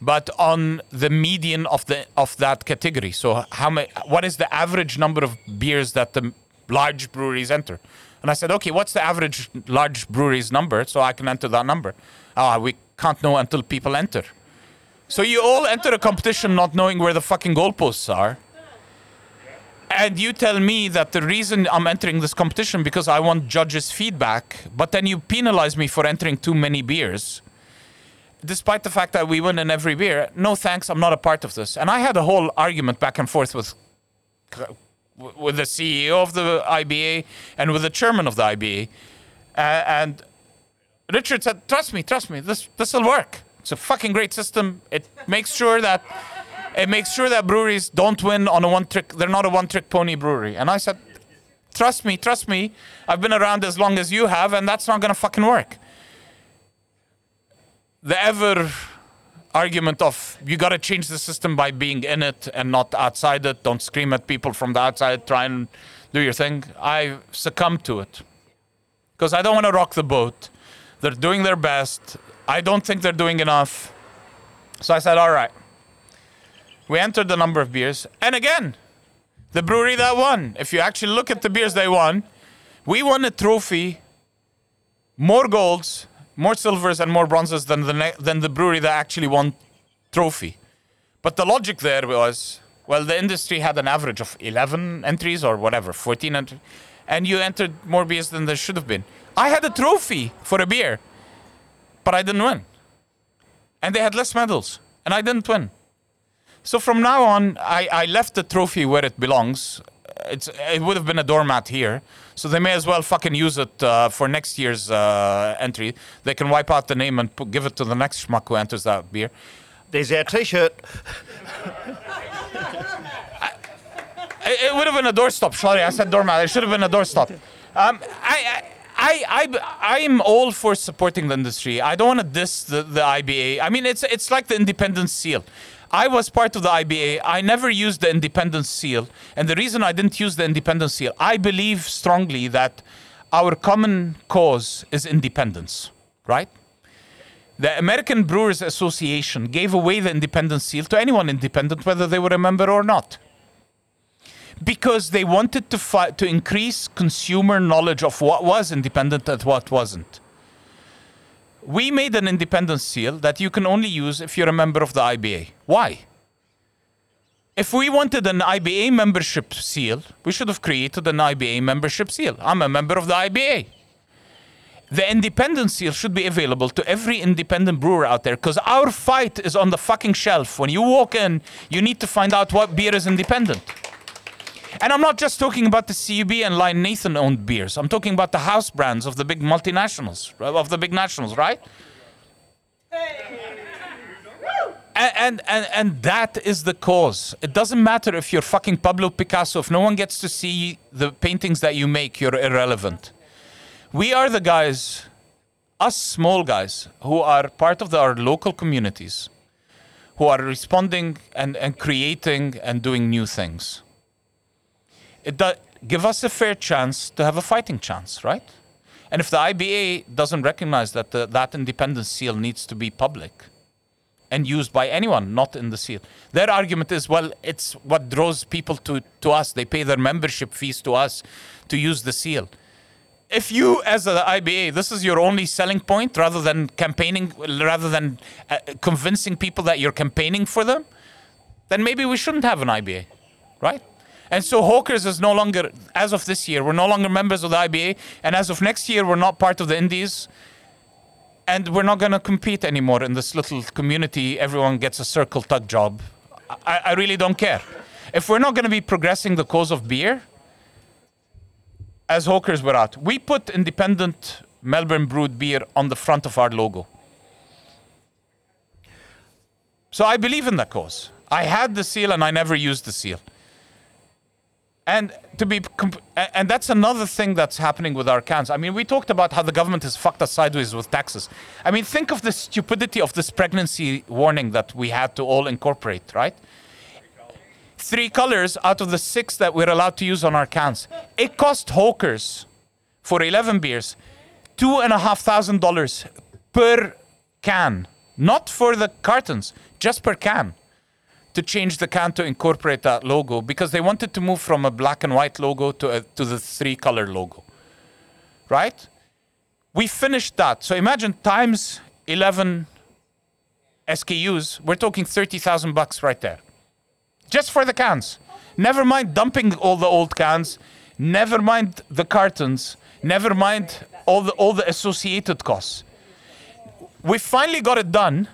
but on the median of the of that category. So, how many? What is the average number of beers that the large breweries enter?" And I said, "Okay, what's the average large breweries number so I can enter that number?" Oh, we can't know until people enter. So you all enter a competition not knowing where the fucking goalposts are. And you tell me that the reason I'm entering this competition because I want judges' feedback, but then you penalize me for entering too many beers, despite the fact that we win in every beer. No thanks, I'm not a part of this. And I had a whole argument back and forth with with the CEO of the IBA and with the chairman of the IBA, uh, and Richard said, "Trust me, trust me, this this will work." It's a fucking great system. It makes sure that it makes sure that breweries don't win on a one trick. They're not a one trick pony brewery. And I said, trust me, trust me. I've been around as long as you have, and that's not gonna fucking work. The ever argument of you got to change the system by being in it and not outside it. Don't scream at people from the outside. Try and do your thing. I succumb to it because I don't want to rock the boat. They're doing their best. I don't think they're doing enough. So I said, all right. We entered the number of beers. And again, the brewery that won, if you actually look at the beers they won, we won a trophy, more golds, more silvers, and more bronzes than the, ne- than the brewery that actually won trophy. But the logic there was, well, the industry had an average of 11 entries or whatever, 14 entries, and you entered more beers than there should have been. I had a trophy for a beer but I didn't win. And they had less medals, and I didn't win. So from now on, I, I left the trophy where it belongs. It's, it would have been a doormat here, so they may as well fucking use it uh, for next year's uh, entry. They can wipe out the name and put, give it to the next schmuck who enters that beer. There's our T-shirt. It, it would have been a doorstop. Sorry, I said doormat. It should have been a doorstop. Um, I, I I, I, I'm all for supporting the industry. I don't want to diss the, the IBA. I mean, it's, it's like the independent seal. I was part of the IBA. I never used the independence seal. And the reason I didn't use the independence seal, I believe strongly that our common cause is independence, right? The American Brewers Association gave away the independence seal to anyone independent, whether they were a member or not because they wanted to fi- to increase consumer knowledge of what was independent and what wasn't. We made an independence seal that you can only use if you're a member of the IBA. Why? If we wanted an IBA membership seal, we should have created an IBA membership seal. I'm a member of the IBA. The independence seal should be available to every independent brewer out there because our fight is on the fucking shelf. When you walk in, you need to find out what beer is independent. And I'm not just talking about the CUB and Lion Nathan owned beers. I'm talking about the house brands of the big multinationals, of the big nationals, right? And, and, and, and that is the cause. It doesn't matter if you're fucking Pablo Picasso. If no one gets to see the paintings that you make, you're irrelevant. We are the guys, us small guys, who are part of the, our local communities, who are responding and, and creating and doing new things it does give us a fair chance to have a fighting chance, right? And if the IBA doesn't recognize that the, that independence seal needs to be public and used by anyone not in the seal, their argument is, well, it's what draws people to, to us. They pay their membership fees to us to use the seal. If you, as the IBA, this is your only selling point, rather than campaigning, rather than uh, convincing people that you're campaigning for them, then maybe we shouldn't have an IBA, right? And so Hawkers is no longer, as of this year, we're no longer members of the IBA. And as of next year, we're not part of the Indies. And we're not going to compete anymore in this little community. Everyone gets a circle tug job I, I really don't care. If we're not going to be progressing the cause of beer, as hawkers we're out. We put independent Melbourne brewed beer on the front of our logo. So I believe in that cause. I had the seal and I never used the seal. And to be, comp- and that's another thing that's happening with our cans. I mean, we talked about how the government has fucked us sideways with taxes. I mean, think of the stupidity of this pregnancy warning that we had to all incorporate, right? Three colors out of the six that we're allowed to use on our cans. It cost hawkers for 11 beers two and a half thousand dollars per can, not for the cartons, just per can to change the can to incorporate that logo because they wanted to move from a black and white logo to, a, to the three color logo. Right? We finished that. So imagine times 11 SKUs, we're talking 30,000 bucks right there. Just for the cans. Never mind dumping all the old cans, never mind the cartons, never mind all the all the associated costs. We finally got it done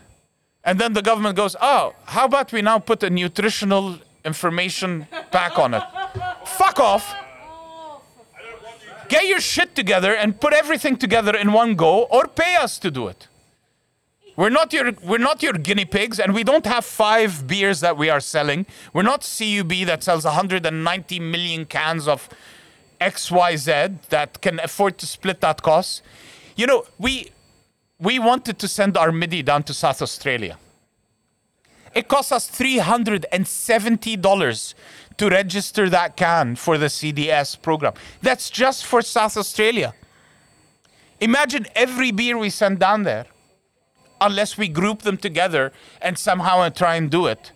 and then the government goes, oh, how about we now put a nutritional information pack on it? Fuck off. Get your shit together and put everything together in one go or pay us to do it. We're not your we're not your guinea pigs and we don't have five beers that we are selling. We're not CUB that sells 190 million cans of XYZ that can afford to split that cost. You know, we we wanted to send our MIDI down to South Australia. It cost us $370 to register that can for the CDS program. That's just for South Australia. Imagine every beer we send down there, unless we group them together and somehow try and do it.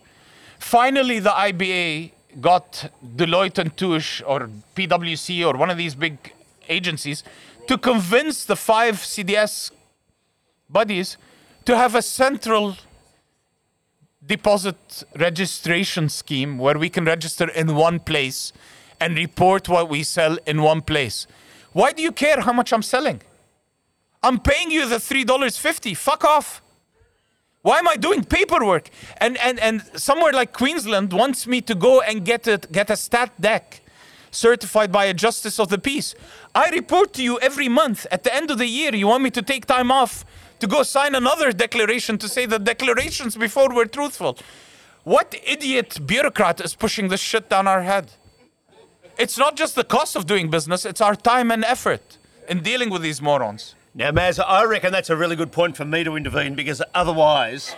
Finally, the IBA got Deloitte and Touche or PwC or one of these big agencies to convince the five CDS buddies to have a central deposit registration scheme where we can register in one place and report what we sell in one place. Why do you care how much I'm selling? I'm paying you the $3.50. Fuck off. Why am I doing paperwork? And, and, and somewhere like Queensland wants me to go and get, it, get a stat dec certified by a justice of the peace. I report to you every month. At the end of the year, you want me to take time off to go sign another declaration to say the declarations before were truthful. What idiot bureaucrat is pushing this shit down our head? It's not just the cost of doing business, it's our time and effort in dealing with these morons. Now, Maz, I reckon that's a really good point for me to intervene because otherwise,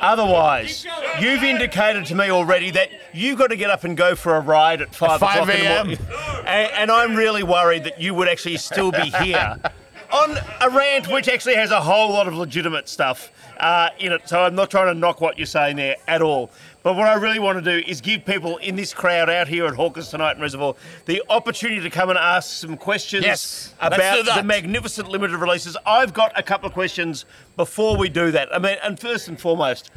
otherwise, you've indicated to me already that you've got to get up and go for a ride at five, 5 o'clock in the morning, and, and I'm really worried that you would actually still be here *laughs* on a rant which actually has a whole lot of legitimate stuff uh, in it. So I'm not trying to knock what you're saying there at all. But what I really want to do is give people in this crowd out here at Hawkers tonight in Reservoir the opportunity to come and ask some questions Yes, about the magnificent limited releases. I've got a couple of questions before we do that. I mean, and first and foremost,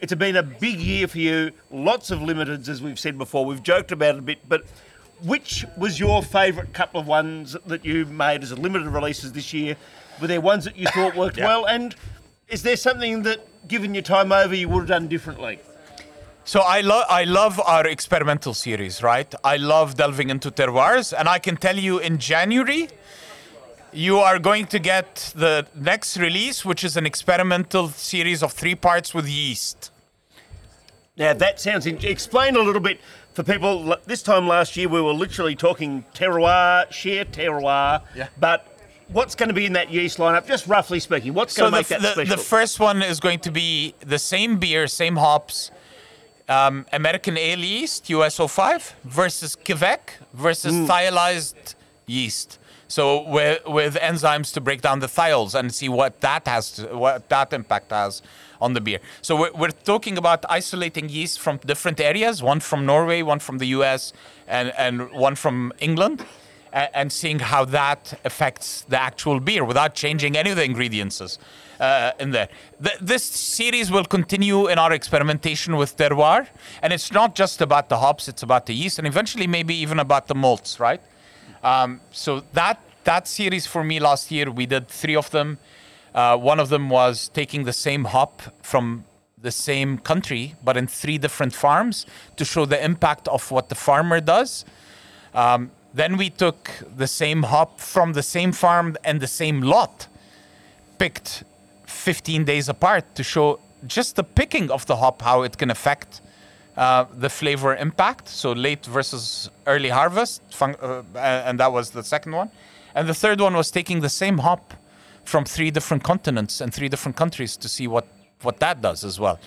it's been a big year for you. Lots of limiteds, as we've said before. We've joked about it a bit, but which was your favourite couple of ones that you made as a limited releases this year? Were there ones that you thought *laughs* worked well? And is there something that, given your time over, you would have done differently? So I love I love our experimental series, right? I love delving into terroirs, and I can tell you in January, you are going to get the next release, which is an experimental series of three parts with yeast. Now that sounds. In- explain a little bit for people. This time last year, we were literally talking terroir, share terroir. Yeah. But what's going to be in that yeast lineup? Just roughly speaking, what's So going to the, make that the, special? the first one is going to be the same beer, same hops, um, American ale yeast, USO5, versus Kveik versus Hmm. thiolized yeast. So with, with enzymes to break down the thiols and see what that has, to, what that impact has on the beer. So we're, we're talking about isolating yeast from different areas, one from Norway, one from the US, and, and one from England, and, and seeing how that affects the actual beer without changing any of the ingredients uh, in there. Th- this series will continue in our experimentation with terroir, and it's not just about the hops; it's about the yeast, and eventually maybe even about the malts, right? Um, so that that series for me last year, we did three of them. Uh, one of them was taking the same hop from the same country, but in three different farms to show the impact of what the farmer does. Um, then we took the same hop from the same farm and the same lot, picked 15 days apart to show just the picking of the hop, how it can affect uh, the flavor impact. So late versus early harvest, uh, and that was the second one. And the third one was taking the same hop from three different continents and three different countries to see what, what that does as well.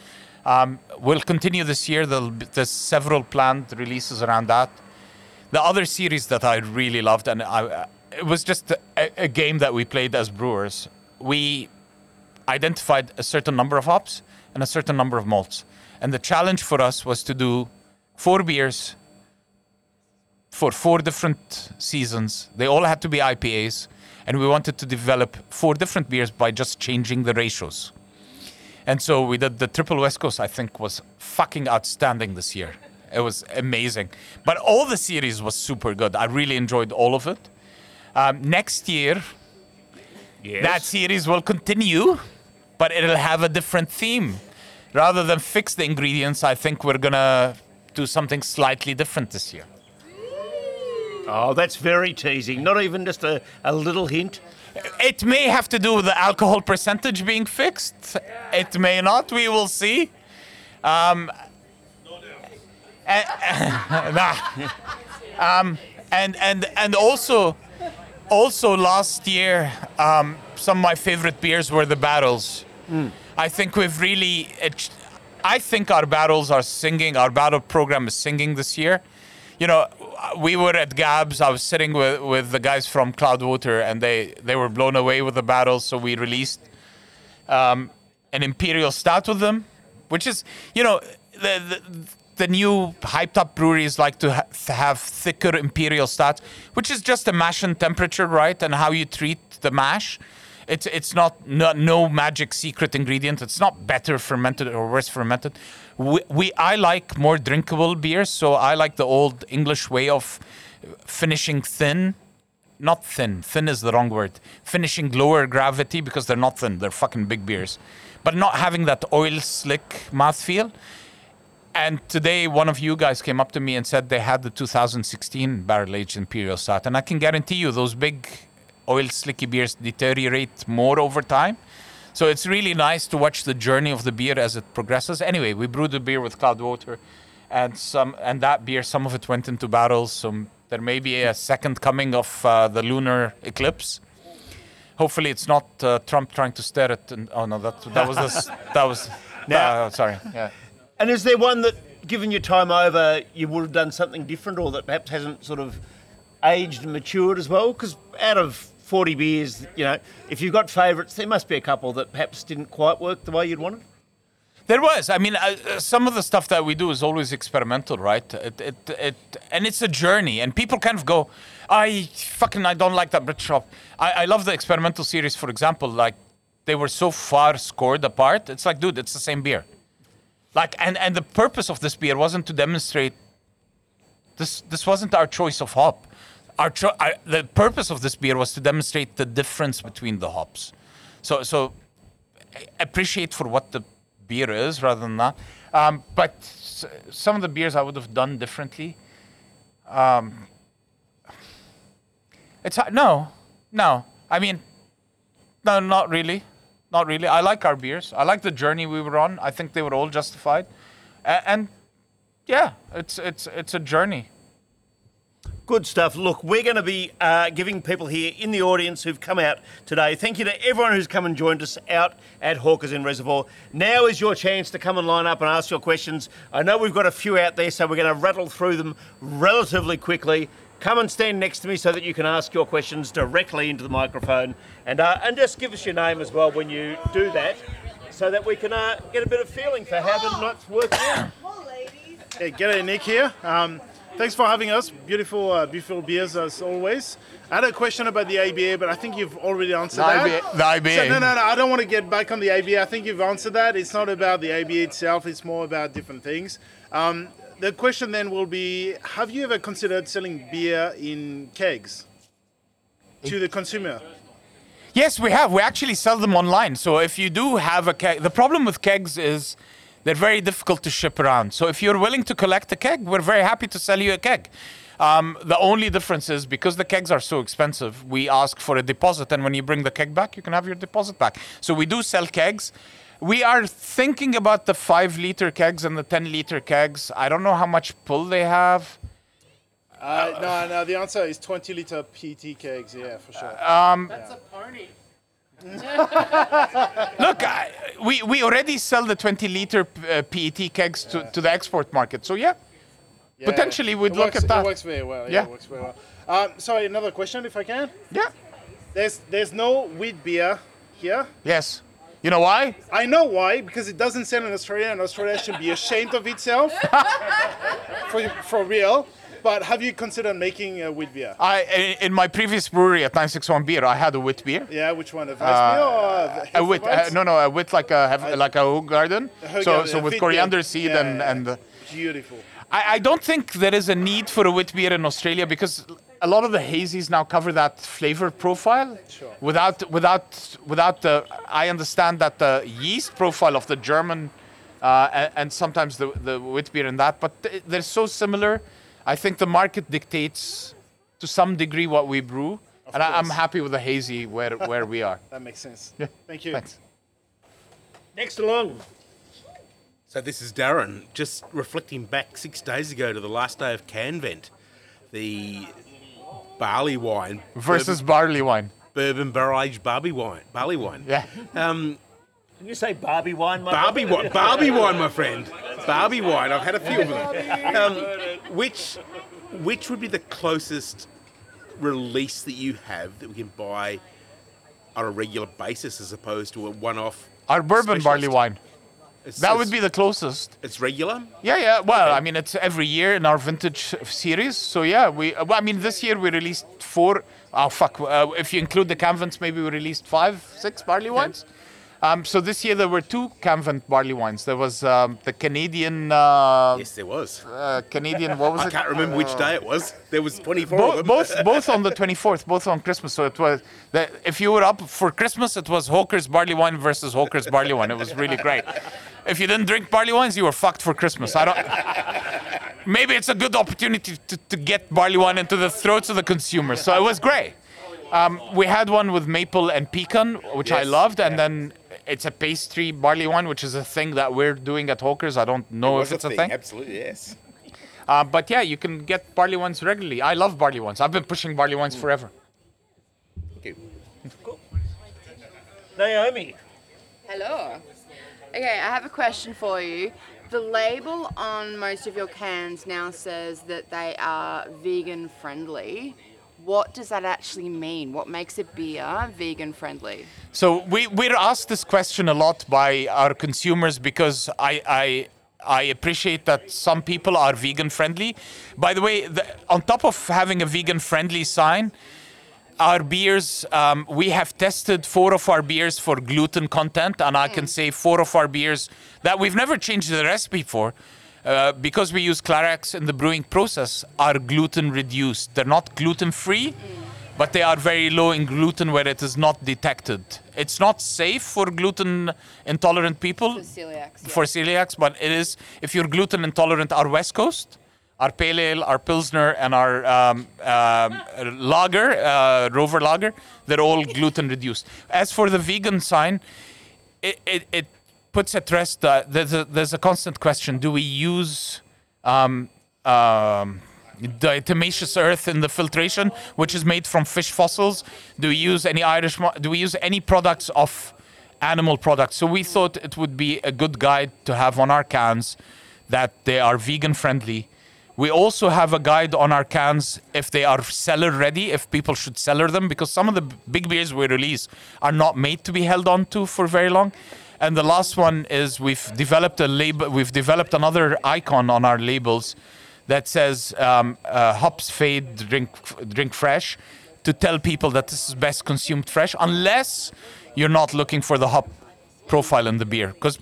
Um, we'll continue this year. There'll be, there's several planned releases around that. The other series that I really loved, and I, it was just a, a game that we played as brewers. We identified a certain number of hops and a certain number of malts. And the challenge for us was to do four beers for four different seasons. They all had to be IPAs. And we wanted to develop four different beers by just changing the ratios. And so we did the Triple West Coast, I think, was fucking outstanding this year. It was amazing. But all the series was super good. I really enjoyed all of it. Um, next year, Yes. that series will continue, but it'll have a different theme. Rather than fix the ingredients, I think we're gonna do something slightly different this year. Oh, that's very teasing. Not even just a, a little hint. It may have to do with the alcohol percentage being fixed. It may not. We will see. Um, and, *laughs* nah. um, and and and also, also last year, um, some of my favorite beers were the barrels. I think we've really. It, I think our battles are singing. Our battle program is singing this year. You know, we were at GABS. I was sitting with, with the guys from Cloudwater, and they they were blown away with the battles. So we released um, an imperial stout with them, which is you know the. the the new hyped up breweries like to ha- have thicker imperial stouts, which is just a mash and temperature, right? And how you treat the mash. It's it's not no, no magic secret ingredient. It's not better fermented or worse fermented. We, we I like more drinkable beers, so I like the old English way of finishing thin. Not thin. Thin is the wrong word. Finishing lower gravity because they're not thin. They're fucking big beers, but not having that oil slick mouthfeel. And today, one of you guys came up to me and said they had the 2016 barrel aged imperial stout, and I can guarantee you those big oil slicky beers deteriorate more over time. So it's really nice to watch the journey of the beer as it progresses. Anyway, we brewed the beer with Cloudwater, and some and that beer, some of it went into barrels. So there may be a second coming of uh, the lunar eclipse. Hopefully, it's not uh, Trump trying to stare at. And, oh no, that that was this. *laughs* That was. Now- uh, sorry. Yeah. And is there one that, given your time over, you would have done something different or that perhaps hasn't sort of aged and matured as well? Because out of 40 beers, you know, if you've got favourites, there must be a couple that perhaps didn't quite work the way you'd wanted. There was. I mean, uh, uh, some of the stuff that we do is always experimental, right? It, it, it, and it's a journey, and people kind of go, "I fucking I don't like that British shop." I, I love the experimental series, for example. Like they were so far scored apart. It's like, dude, it's the same beer. Like, and and the purpose of this beer wasn't to demonstrate. This this wasn't our choice of hop. Our the purpose of this beer was to demonstrate the difference between the hops. So so appreciate for what the beer is rather than that. Um, but some of the beers I would have done differently. Um, it's no, no. I mean, no, not really, not really. I like our beers. I like the journey we were on. I think they were all justified, A- and yeah, it's it's it's a journey. Good stuff. Look, we're going to be uh, giving people here in the audience who've come out today. Thank you to everyone who's come and joined us out at Hawkers in Reservoir. Now is your chance to come and line up and ask your questions. I know we've got a few out there, so we're going to rattle through them relatively quickly. Come and stand next to me so that you can ask your questions directly into the microphone, and uh, and just give us your name as well when you do that, so that we can uh, get a bit of feeling for how the night's working out. Hey, g'day, Nick here. Um, thanks for having us. Beautiful, uh, beautiful beers as always. I had a question about the ABA, but I think you've already answered the that. The IBA. So, no, no, no. I don't want to get back on the ABA. I think you've answered that. It's not about the ABA itself. It's more about different things. Um, the question then will be: Have you ever considered selling beer in kegs to the consumer? Yes, we have. We actually sell them online. So if you do have a keg, the problem with kegs is they're very difficult to ship around. So if you're willing to collect a keg, we're very happy to sell you a keg. Um, the only difference is because the kegs are so expensive, we ask for a deposit, and when you bring the keg back, you can have your deposit back. So we do sell kegs. We are thinking about the five liter kegs and the 10 liter kegs. I don't know how much pull they have. Uh, no, no. The answer is 20 liter PT kegs. Yeah, for sure. That's a pony. *laughs* Look, I, we, we already sell the 20 liter uh, PET kegs to, to the export market. So, yeah, Yeah, potentially we'd it look works- at that. It works very well. Yeah, Yeah. it works very well. Um, sorry, another question, if I can. yeah, There's there's no wheat beer here. yes. You know why? I know why, because it doesn't sell in Australia, and Australia should be ashamed of itself. *laughs* for, for real. But have you considered making a wheat beer? I in- my previous brewery at 961 Beer, I had a wheat beer. Yeah, which one? A Weiss beer or A wit, uh, no, no, a wheat like a have, like a garden. Hoog So, garden, so with coriander beer. seed Yeah, and yeah, and. Uh, Beautiful. I, I don't think there is a need for a wheat beer in Australia because a lot of the hazies now cover that flavor profile. Sure. Without without without the, I understand that the yeast profile of the German, uh, and, and sometimes the the wit beer and that, but th- they're so similar. I think the market dictates to some degree what we brew, and I, I'm happy with the hazy where where we are. *laughs* That makes sense. Yeah. Thank you. Thanks. Next along. So this is Darren, just reflecting back six days ago to the last day of Canvent, the barley wine Versus barley wine. bourbon, bourbon barrel aged barley wine, barley wine. Yeah. Um, Did you say Barbie wine? my Barbie brother? wine, Barbie wine, my friend. Barbie wine. I've had a few of them. Um, which, which would be the closest release that you have that we can buy on a regular basis, as opposed to a one-off? Our bourbon barley wine. It's- That would be the closest. It's regular. Yeah, yeah. Well, I mean, it's every year in our vintage series. So yeah, we. Well, I mean, this year we released four. Oh fuck! Uh, if you include the Canvents, maybe we released five, six barley wines. Um, so this year there were two Canvent barley wines. There was um, the Canadian. Uh, Yes, there was. uh, Canadian. What was I it? I can't remember which day it was. There was 24 of them. both both on the 24th, both on Christmas. So it was the, if you were up for Christmas, it was Hawker's barley wine versus Hawker's barley wine. It was really great. If you didn't drink barley wines, you were fucked for Christmas. I don't. Maybe it's a good opportunity to, to get barley wine into the throats of the consumers. So it was great. Um, we had one with maple and pecan, which I loved, and then it's a pastry barley wine, which is a thing that we're doing at Hawker's. I don't know if it's a thing. Absolutely, yes. Uh, but yeah, you can get barley wines regularly. I love barley wines. I've been pushing barley wines forever. Thank you. Cool. Naomi. Hello. Okay, I have a question for you. The label on most of your cans now says that they are vegan friendly. What does that actually mean? What makes a beer vegan friendly? So we we're asked this question a lot by our consumers because I I. I appreciate that some people are vegan friendly. By the way, the, on top of having a vegan friendly sign, our beers, um, we have tested four of our beers for gluten content, and I can say four of our beers that we've never changed the recipe for. Uh, because we use Clarex in the brewing process, are gluten reduced. They're not gluten free, but they are very low in gluten where it is not detected. It's not safe for gluten intolerant people For celiacs. yeah. for celiacs, but it is if you're gluten intolerant. Our West Coast, our pale ale, our pilsner, and our um, um, lager, uh, Rover lager, they're all gluten reduced. As for the vegan sign, it it, it puts at rest. Uh, there's a there's a constant question: Do we use um, um, diatomaceous earth in the filtration, which is made from fish fossils? Do we use any Irish? Do we use any products of animal products? So we thought it would be a good guide to have on our cans that they are vegan friendly. We also have a guide on our cans if they are cellar ready, if people should cellar them, because some of the big beers we release are not made to be held on to for very long. And the last one is we've developed a label, we've developed another icon on our labels that says um, uh, hops fade, drink drink fresh, to tell people that this is best consumed fresh, unless you're not looking for the hop profile in the beer. Because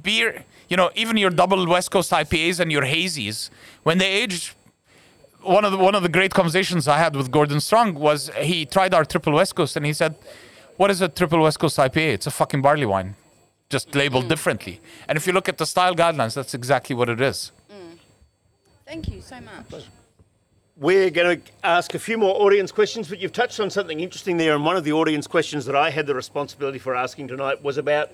beer, you know, even your double West Coast IPAs and your hazies, when they age, one of the one of the great conversations I had with Gordon Strong was he tried our triple West Coast and he said, "What is a triple West Coast IPA? It's a fucking barley wine." Just labeled mm. differently. And if you look at the style guidelines, that's exactly what it is. Mm. Thank you so much. We're going to ask a few more audience questions, but you've touched on something interesting there. And one of the audience questions that I had the responsibility for asking tonight was about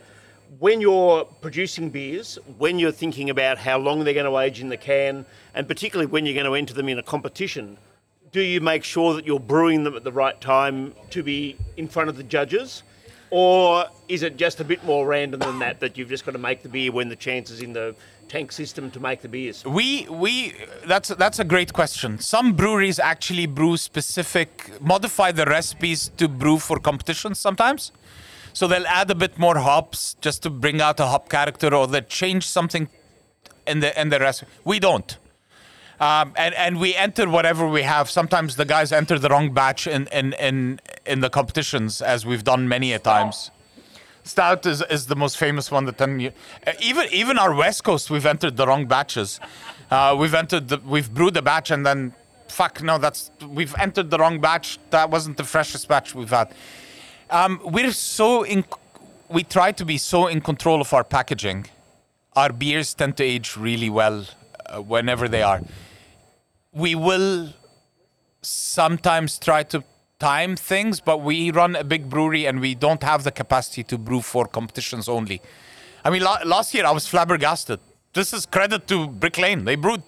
when you're producing beers, when you're thinking about how long they're going to age in the can, and particularly when you're going to enter them in a competition, do you make sure that you're brewing them at the right time to be in front of the judges? Or is it just a bit more random than that, that you've just got to make the beer when the chance is in the tank system to make the beers? We we that's that's a great question. Some breweries actually brew specific modify the recipes to brew for competitions sometimes. So they'll add a bit more hops just to bring out a hop character or they change something in the in the recipe. We don't. Um, and and we enter whatever we have. Sometimes the guys enter the wrong batch in in in, in the competitions, as we've done many a times. Stout is, is the most famous one. The ten year, even even our West Coast, we've entered the wrong batches. Uh, we've entered the, we've brewed a batch and then fuck no, that's we've entered the wrong batch. That wasn't the freshest batch we've had. Um, we're so in, we try to be so in control of our packaging. Our beers tend to age really well uh, whenever they are. We will sometimes try to time things, but we run a big brewery and we don't have the capacity to brew for competitions only. I mean, la- last year I was flabbergasted. This is credit to Brick Lane. They brewed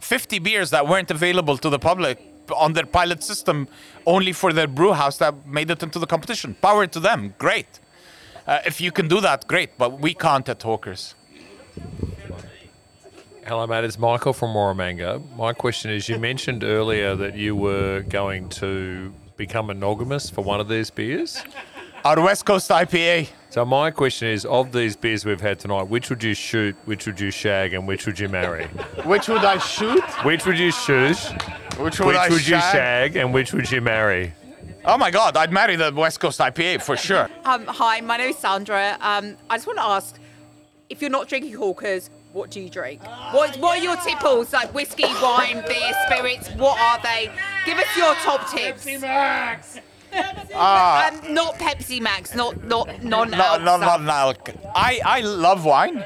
50 beers that weren't available to the public on their pilot system only for their brew house that made it into the competition. Power to them. Great. Uh, if you can do that, great. But we can't at Hawkers. Hello, mate. It's Michael from Warramango. My question is you mentioned earlier that you were going to become monogamous for one of these beers. Our West Coast IPA. So, my question is of these beers we've had tonight, which would you shoot, which would you shag, and which would you marry? Which would I shoot? Which would you shoot, Which would which I would you shag? shag, and which would you marry? Oh my God, I'd marry the West Coast IPA for sure. Um, hi, my name is Sandra. Um, I just want to ask, if you're not drinking Hawkers, what do you drink? What What are your tipples? Like whiskey, wine, beer, spirits? What are they? Give us your top tips. Pepsi Max. Uh, *laughs* um, not Pepsi Max, not not non No, no, not an alc. I, I love wine.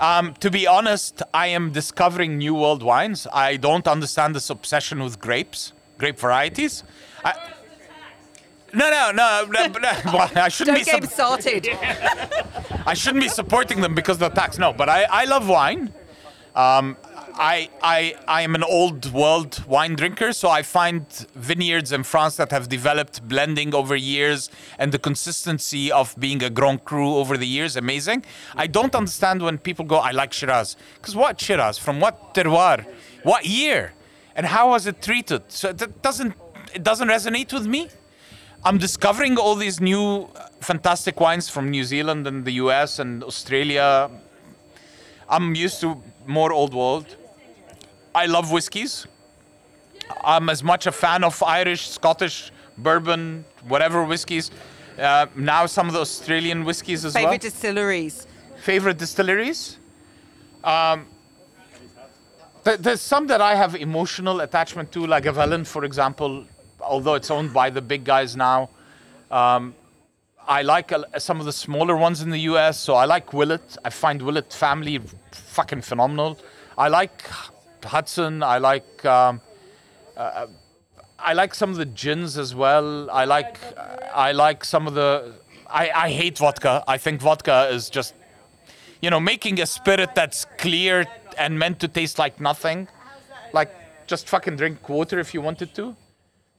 Um, to be honest, I am discovering new world wines. I don't understand this obsession with grapes, grape varieties. I, no, no, no, no, *laughs* no well, I shouldn't Don't be. get sup- started. *laughs* I shouldn't be supporting them because of the tax. No, but I, I love wine. Um, I, I, I am an old world wine drinker, so I find vineyards in France that have developed blending over years and the consistency of being a Grand Cru over the years amazing. I don't understand when people go, I like Shiraz. Because what Shiraz? From what terroir? What year? And how was it treated? So that doesn't, it doesn't resonate with me. I'm discovering all these new uh, fantastic wines from New Zealand and the US and Australia. I'm used to more old world. I love whiskies. I'm as much a fan of Irish, Scottish, bourbon, whatever whiskies. Uh, now some of the Australian whiskies as Favorite well. Favorite distilleries. Favorite distilleries? Um, th- there's some that I have emotional attachment to, like Avelin, for example, although it's owned by the big guys now. Um, I like uh, some of the smaller ones in the US, so I like Willett. I find Willett family fucking phenomenal. I like Hudson. I like um, uh, I like some of the gins as well. I like I like some of the. I, I hate vodka. I think vodka is just you know making a spirit that's clear and meant to taste like nothing. Like just fucking drink water if you wanted to.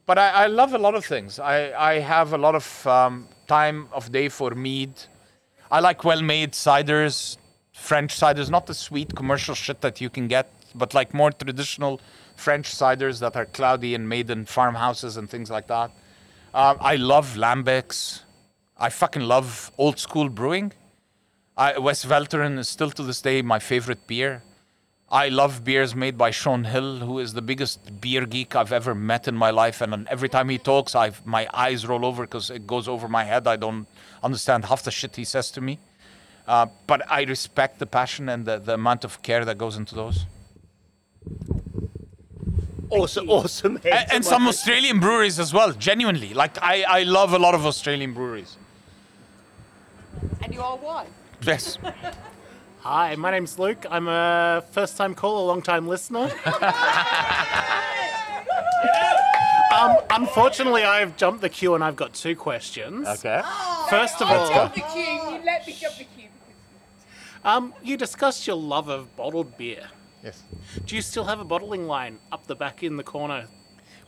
But I, I love a lot of things. I, I have a lot of um, time of day for mead. I like well-made ciders, French ciders, not the sweet commercial shit that you can get, but like more traditional French ciders that are cloudy and made in farmhouses and things like that. Um, I love lambics. I fucking love old school brewing. I, Westvleteren is still to this day my favorite beer. I love beers made by Shaun Hill, who is the biggest beer geek I've ever met in my life. And every time he talks, i my eyes roll over because it goes over my head. I don't understand half the shit he says to me. Uh, but I respect the passion and the, the amount of care that goes into those. Awesome, awesome. And, answer, and some Michael. Australian breweries as well, genuinely. Like, I, I love a lot of Australian breweries. And you are one. Yes. *laughs* Hi, my name's Luke. I'm a first time caller, long time listener. *laughs* *laughs* um, unfortunately, I've jumped the queue and I've got two questions. Okay. First of all, the queue. You let me jump the queue. um, you discussed your love of bottled beer. Yes. Do you still have a bottling line up the back in the corner?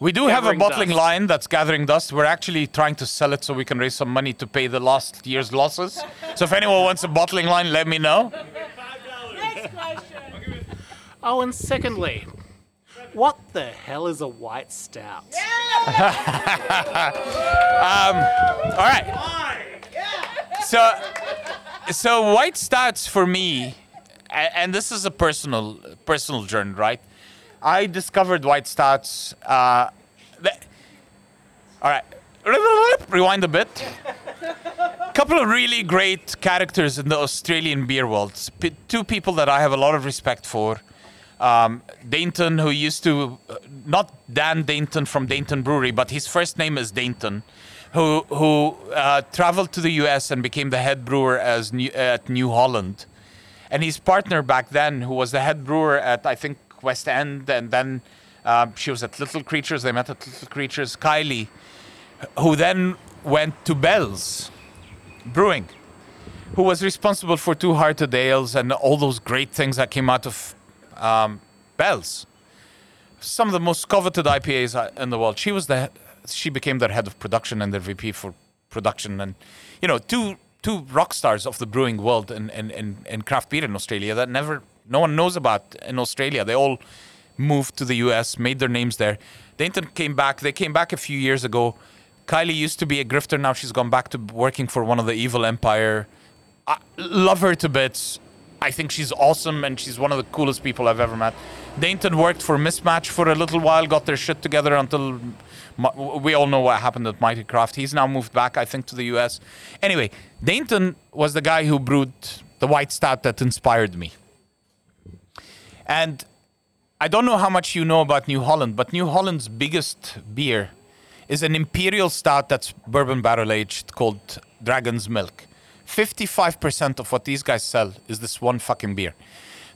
We do have a bottling dust. line that's gathering dust. We're actually trying to sell it so we can raise some money to pay the last year's losses. So if anyone wants a bottling line, let me know. Oh, and secondly, what the hell is a white stout? *laughs* Um, all right. So, so white stouts for me, and this is a personal personal journey, right? I discovered white stouts. Uh, the- all right, rewind a bit. Couple of really great characters in the Australian beer world. P- two people that I have a lot of respect for. Um, Dainton, who used to, uh, not Dan Dainton from Dainton Brewery, but his first name is Dainton, who who uh, traveled to the U.S. and became the head brewer as New, at New Holland, and his partner back then, who was the head brewer at I think West End, and then um, she was at Little Creatures. They met at Little Creatures. Kylie, who then went to Bell's Brewing, who was responsible for Two Hearted Ales and all those great things that came out of um, Bell's. Some of the most coveted IPAs uh, in the world. She was the she became their head of production and their VP for production, and you know two two rock stars of the brewing world in, in, in craft beer in Australia that never no one knows about in Australia. They all moved to the US, made their names there. Dainton came back. They came back a few years ago. Kylie used to be a grifter. Now she's gone back to working for one of the evil empire. I love her to bits. I think she's awesome and she's one of the coolest people I've ever met. Dainton worked for Mismatch for a little while, got their shit together until we all know what happened at Mighty Craft. He's now moved back, I think, to the US. Anyway, Dainton was the guy who brewed the white stout that inspired me. And I don't know how much you know about New Holland, but New Holland's biggest beer is an imperial stout that's bourbon barrel aged called Dragon's Milk. 55% of what these guys sell is this one fucking beer.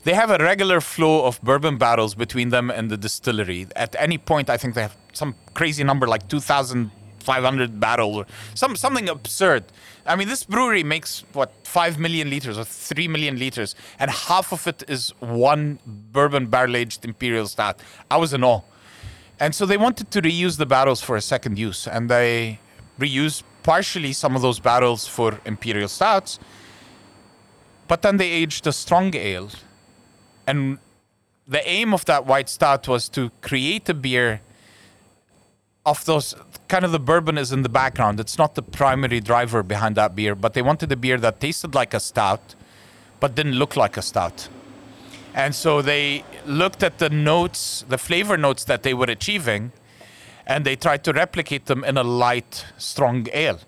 They have a regular flow of bourbon barrels between them and the distillery. At any point, I think they have some crazy number like 2,500 barrels or some something absurd. I mean, this brewery makes what five million liters or three million liters, and half of it is one bourbon barrel aged imperial stout. I was in awe. And so they wanted to reuse the barrels for a second use, and they reused partially some of those barrels for imperial stouts, but then they aged a strong ale. And the aim of that white stout was to create a beer of those kind of the bourbon is in the background. It's not the primary driver behind that beer, but they wanted a beer that tasted like a stout, but didn't look like a stout. And so they looked at the notes, the flavor notes that they were achieving, and they tried to replicate them in a light, strong ale.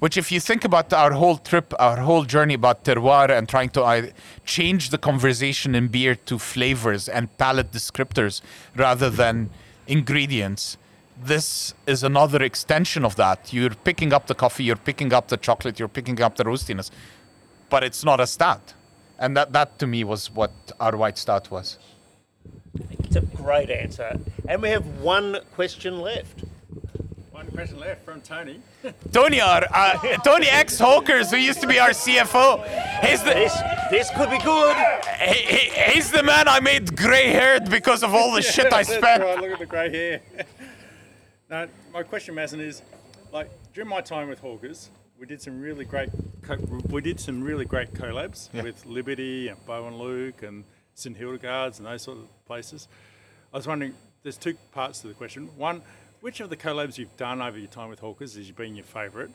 Which, if you think about our whole trip, our whole journey about terroir and trying to uh, change the conversation in beer to flavors and palate descriptors rather than ingredients, this is another extension of that. You're picking up the coffee, you're picking up the chocolate, you're picking up the roastiness, but it's not a stout. And that, that to me was what our white stout was. It's a great answer. And we have one question left. One question left from Tony. *laughs* Tony, our, uh, Tony X Hawkers, who used to be our CFO, he's the This this could be good. he, he, he's the man I made grey haired because of all the *laughs* shit I spent. right, look at the grey hair. *laughs* no, my question, Mazen, is like during my time with Hawkers, we did some really great co- we did some really great collabs with Liberty and Bo and Luke and St Hildegards and those sort of places. I was wondering, there's two parts to the question. One, which of the collabs you've done over your time with Hawkers has been your favourite?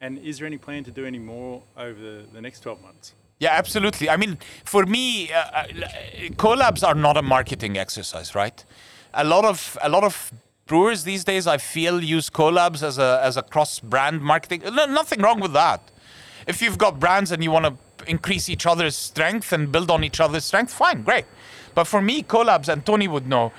And is there any plan to do any more over the, the next 12 months? Yeah, absolutely. I mean, for me, uh, uh, collabs are not a marketing exercise, right? A lot of a lot of brewers these days, I feel, use collabs as a as a cross brand marketing. No, nothing wrong with that. If you've got brands and you want to increase each other's strength and build on each other's strength, fine, great. But for me, collabs, and Tony would know,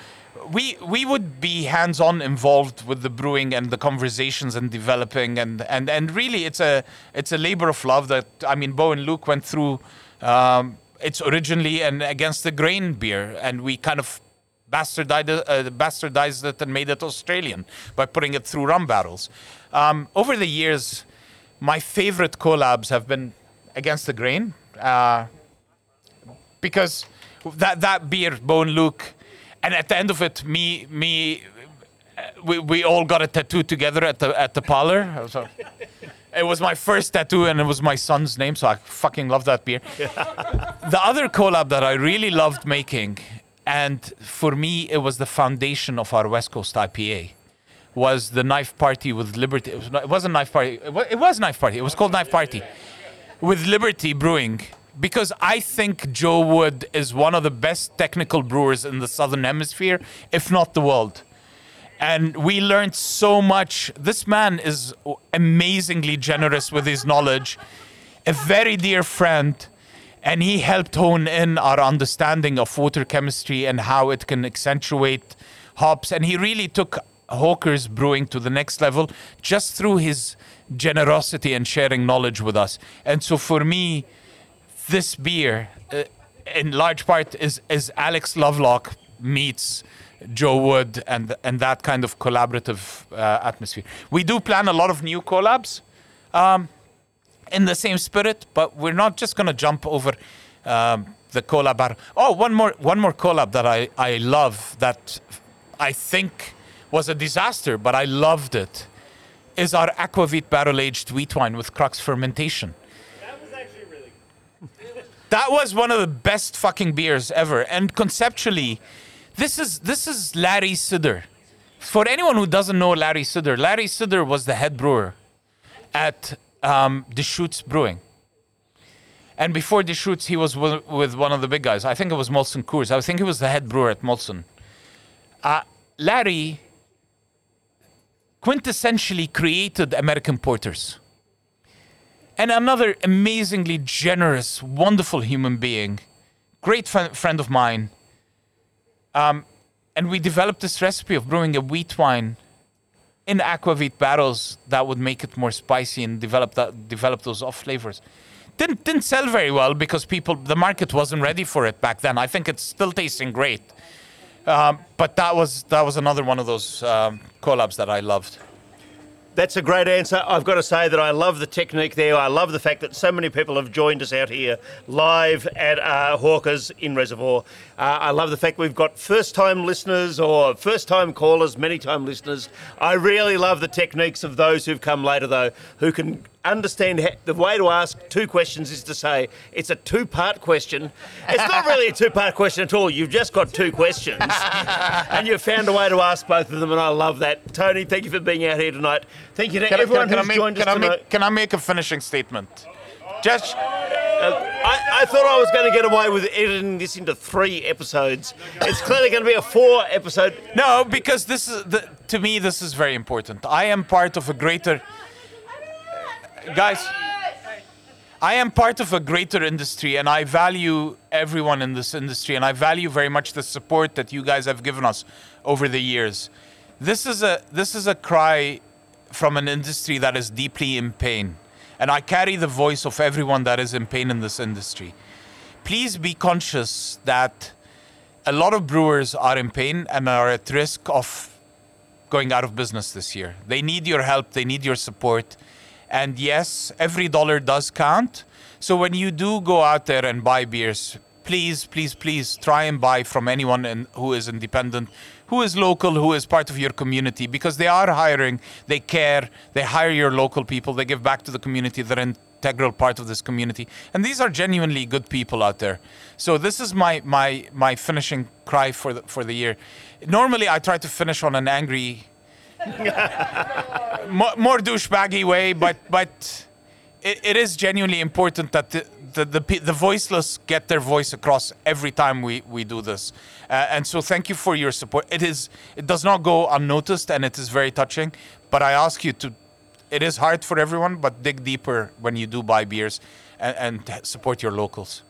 we we would be hands-on involved with the brewing and the conversations and developing and and and really it's a it's a labor of love that I mean Bo and Luke went through. Um, it's originally and against the grain beer, and we kind of bastardized, uh, bastardized it and made it Australian by putting it through rum barrels. Um, over the years, my favorite collabs have been against the grain. Uh, because that that beer, Bone Luke, and at the end of it, me me, uh, we, we all got a tattoo together at the at the parlor. So *laughs* it was my first tattoo, and it was my son's name, so I fucking love that beer. *laughs* the other collab that I really loved making, and for me, it was the foundation of our West Coast IPA. Was the knife party with Liberty? It, was not, it wasn't knife party. It was, it was knife party. It was called knife party with Liberty Brewing because I think Joe Wood is one of the best technical brewers in the Southern Hemisphere, if not the world. And we learned so much. This man is amazingly generous with his knowledge, a very dear friend, and he helped hone in our understanding of water chemistry and how it can accentuate hops. And he really took Hawker's brewing to the next level just through his generosity and sharing knowledge with us. And so for me, this beer, uh, in large part, is is Alex Lovelock meets Joe Wood and and that kind of collaborative uh, atmosphere. We do plan a lot of new collabs. Um, in the same spirit, but we're not just going to jump over um, the collab. Oh, one more, one more collab that I, I love that I think was a disaster, but I loved it, is our Aquavit barrel aged wheat wine with Crux fermentation. That was actually really That was one of the best fucking beers ever. And conceptually, this is this is Larry Sidor. For anyone who doesn't know Larry Sidor, Larry Sidor was the head brewer at um, Deschutes Brewing. And before Deschutes, he was with, one of the big guys. I think it was Molson Coors. I think he was the head brewer at Molson. Uh, Larry quintessentially created American porters. And another amazingly generous, wonderful human being, great fr- friend of mine. Um, and we developed this recipe of brewing a wheat wine in aquavit barrels that would make it more spicy and develop that develop those off flavors. Didn't didn't sell very well because people the market wasn't ready for it back then. I think it's still tasting great, um, but that was that was another one of those um, collabs that I loved. That's a great answer. I've got to say that I love the technique there. I love the fact that so many people have joined us out here live at uh, Hawkers in Reservoir. Uh, I love the fact we've got first time listeners or first time callers, many time listeners. I really love the techniques of those who've come later, though, who can understand the way to ask two questions is to say it's a two part question. It's not really a *laughs* two part question at all. You've just got two questions *laughs* and you've found a way to ask both of them, and I love that. Tony, thank you for being out here tonight. Thank you to Can, I- everyone can I who's make, joined us can I tonight. make can I make a finishing statement? Just Uh, I, I thought I was going to get away with editing this into three episodes. It's clearly going to be a four episode. No, because this is the, to me this is very important. I am part of a greater guys. I am part of a greater industry and I value everyone in this industry and I value very much the support that you guys have given us over the years. This is a this is a cry from an industry that is deeply in pain. And I carry the voice of everyone that is in pain in this industry. Please be conscious that a lot of brewers are in pain and are at risk of going out of business this year. They need your help, they need your support. And yes, every dollar does count. So when you do go out there and buy beers, please, please, please try and buy from anyone in, who is independent, who is local, who is part of your community, because they are hiring, they care, they hire your local people, they give back to the community, they're an integral part of this community. And these are genuinely good people out there. So this is my my my finishing cry for the for the year. Normally I try to finish on an angry *laughs* more, more douchebaggy way, but but it, it is genuinely important that the the, the the voiceless get their voice across every time we we do this, uh, and so thank you for your support. It is it does not go unnoticed, and it is very touching. But I ask you to, it is hard for everyone, but dig deeper when you do buy beers, and, and support your locals.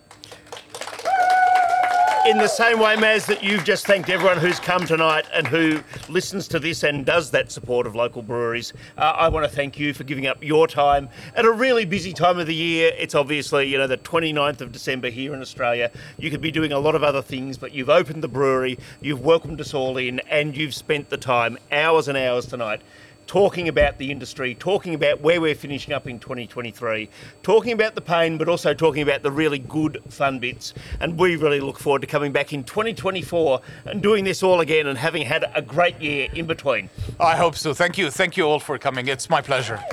In the same way, Maz, that you've just thanked everyone who's come tonight and who listens to this and does that support of local breweries, uh, I want to thank you for giving up your time at a really busy time of the year. It's obviously, you know, the 29th of December here in Australia. You could be doing a lot of other things, but you've opened the brewery, you've welcomed us all in, and you've spent the time, hours and hours tonight, talking about the industry, talking about where we're finishing up in 2023, talking about the pain, but also talking about the really good, fun bits. And we really look forward to coming back in 2024 and doing this all again and having had a great year in between. I hope so. Thank you. Thank you all for coming. It's my pleasure.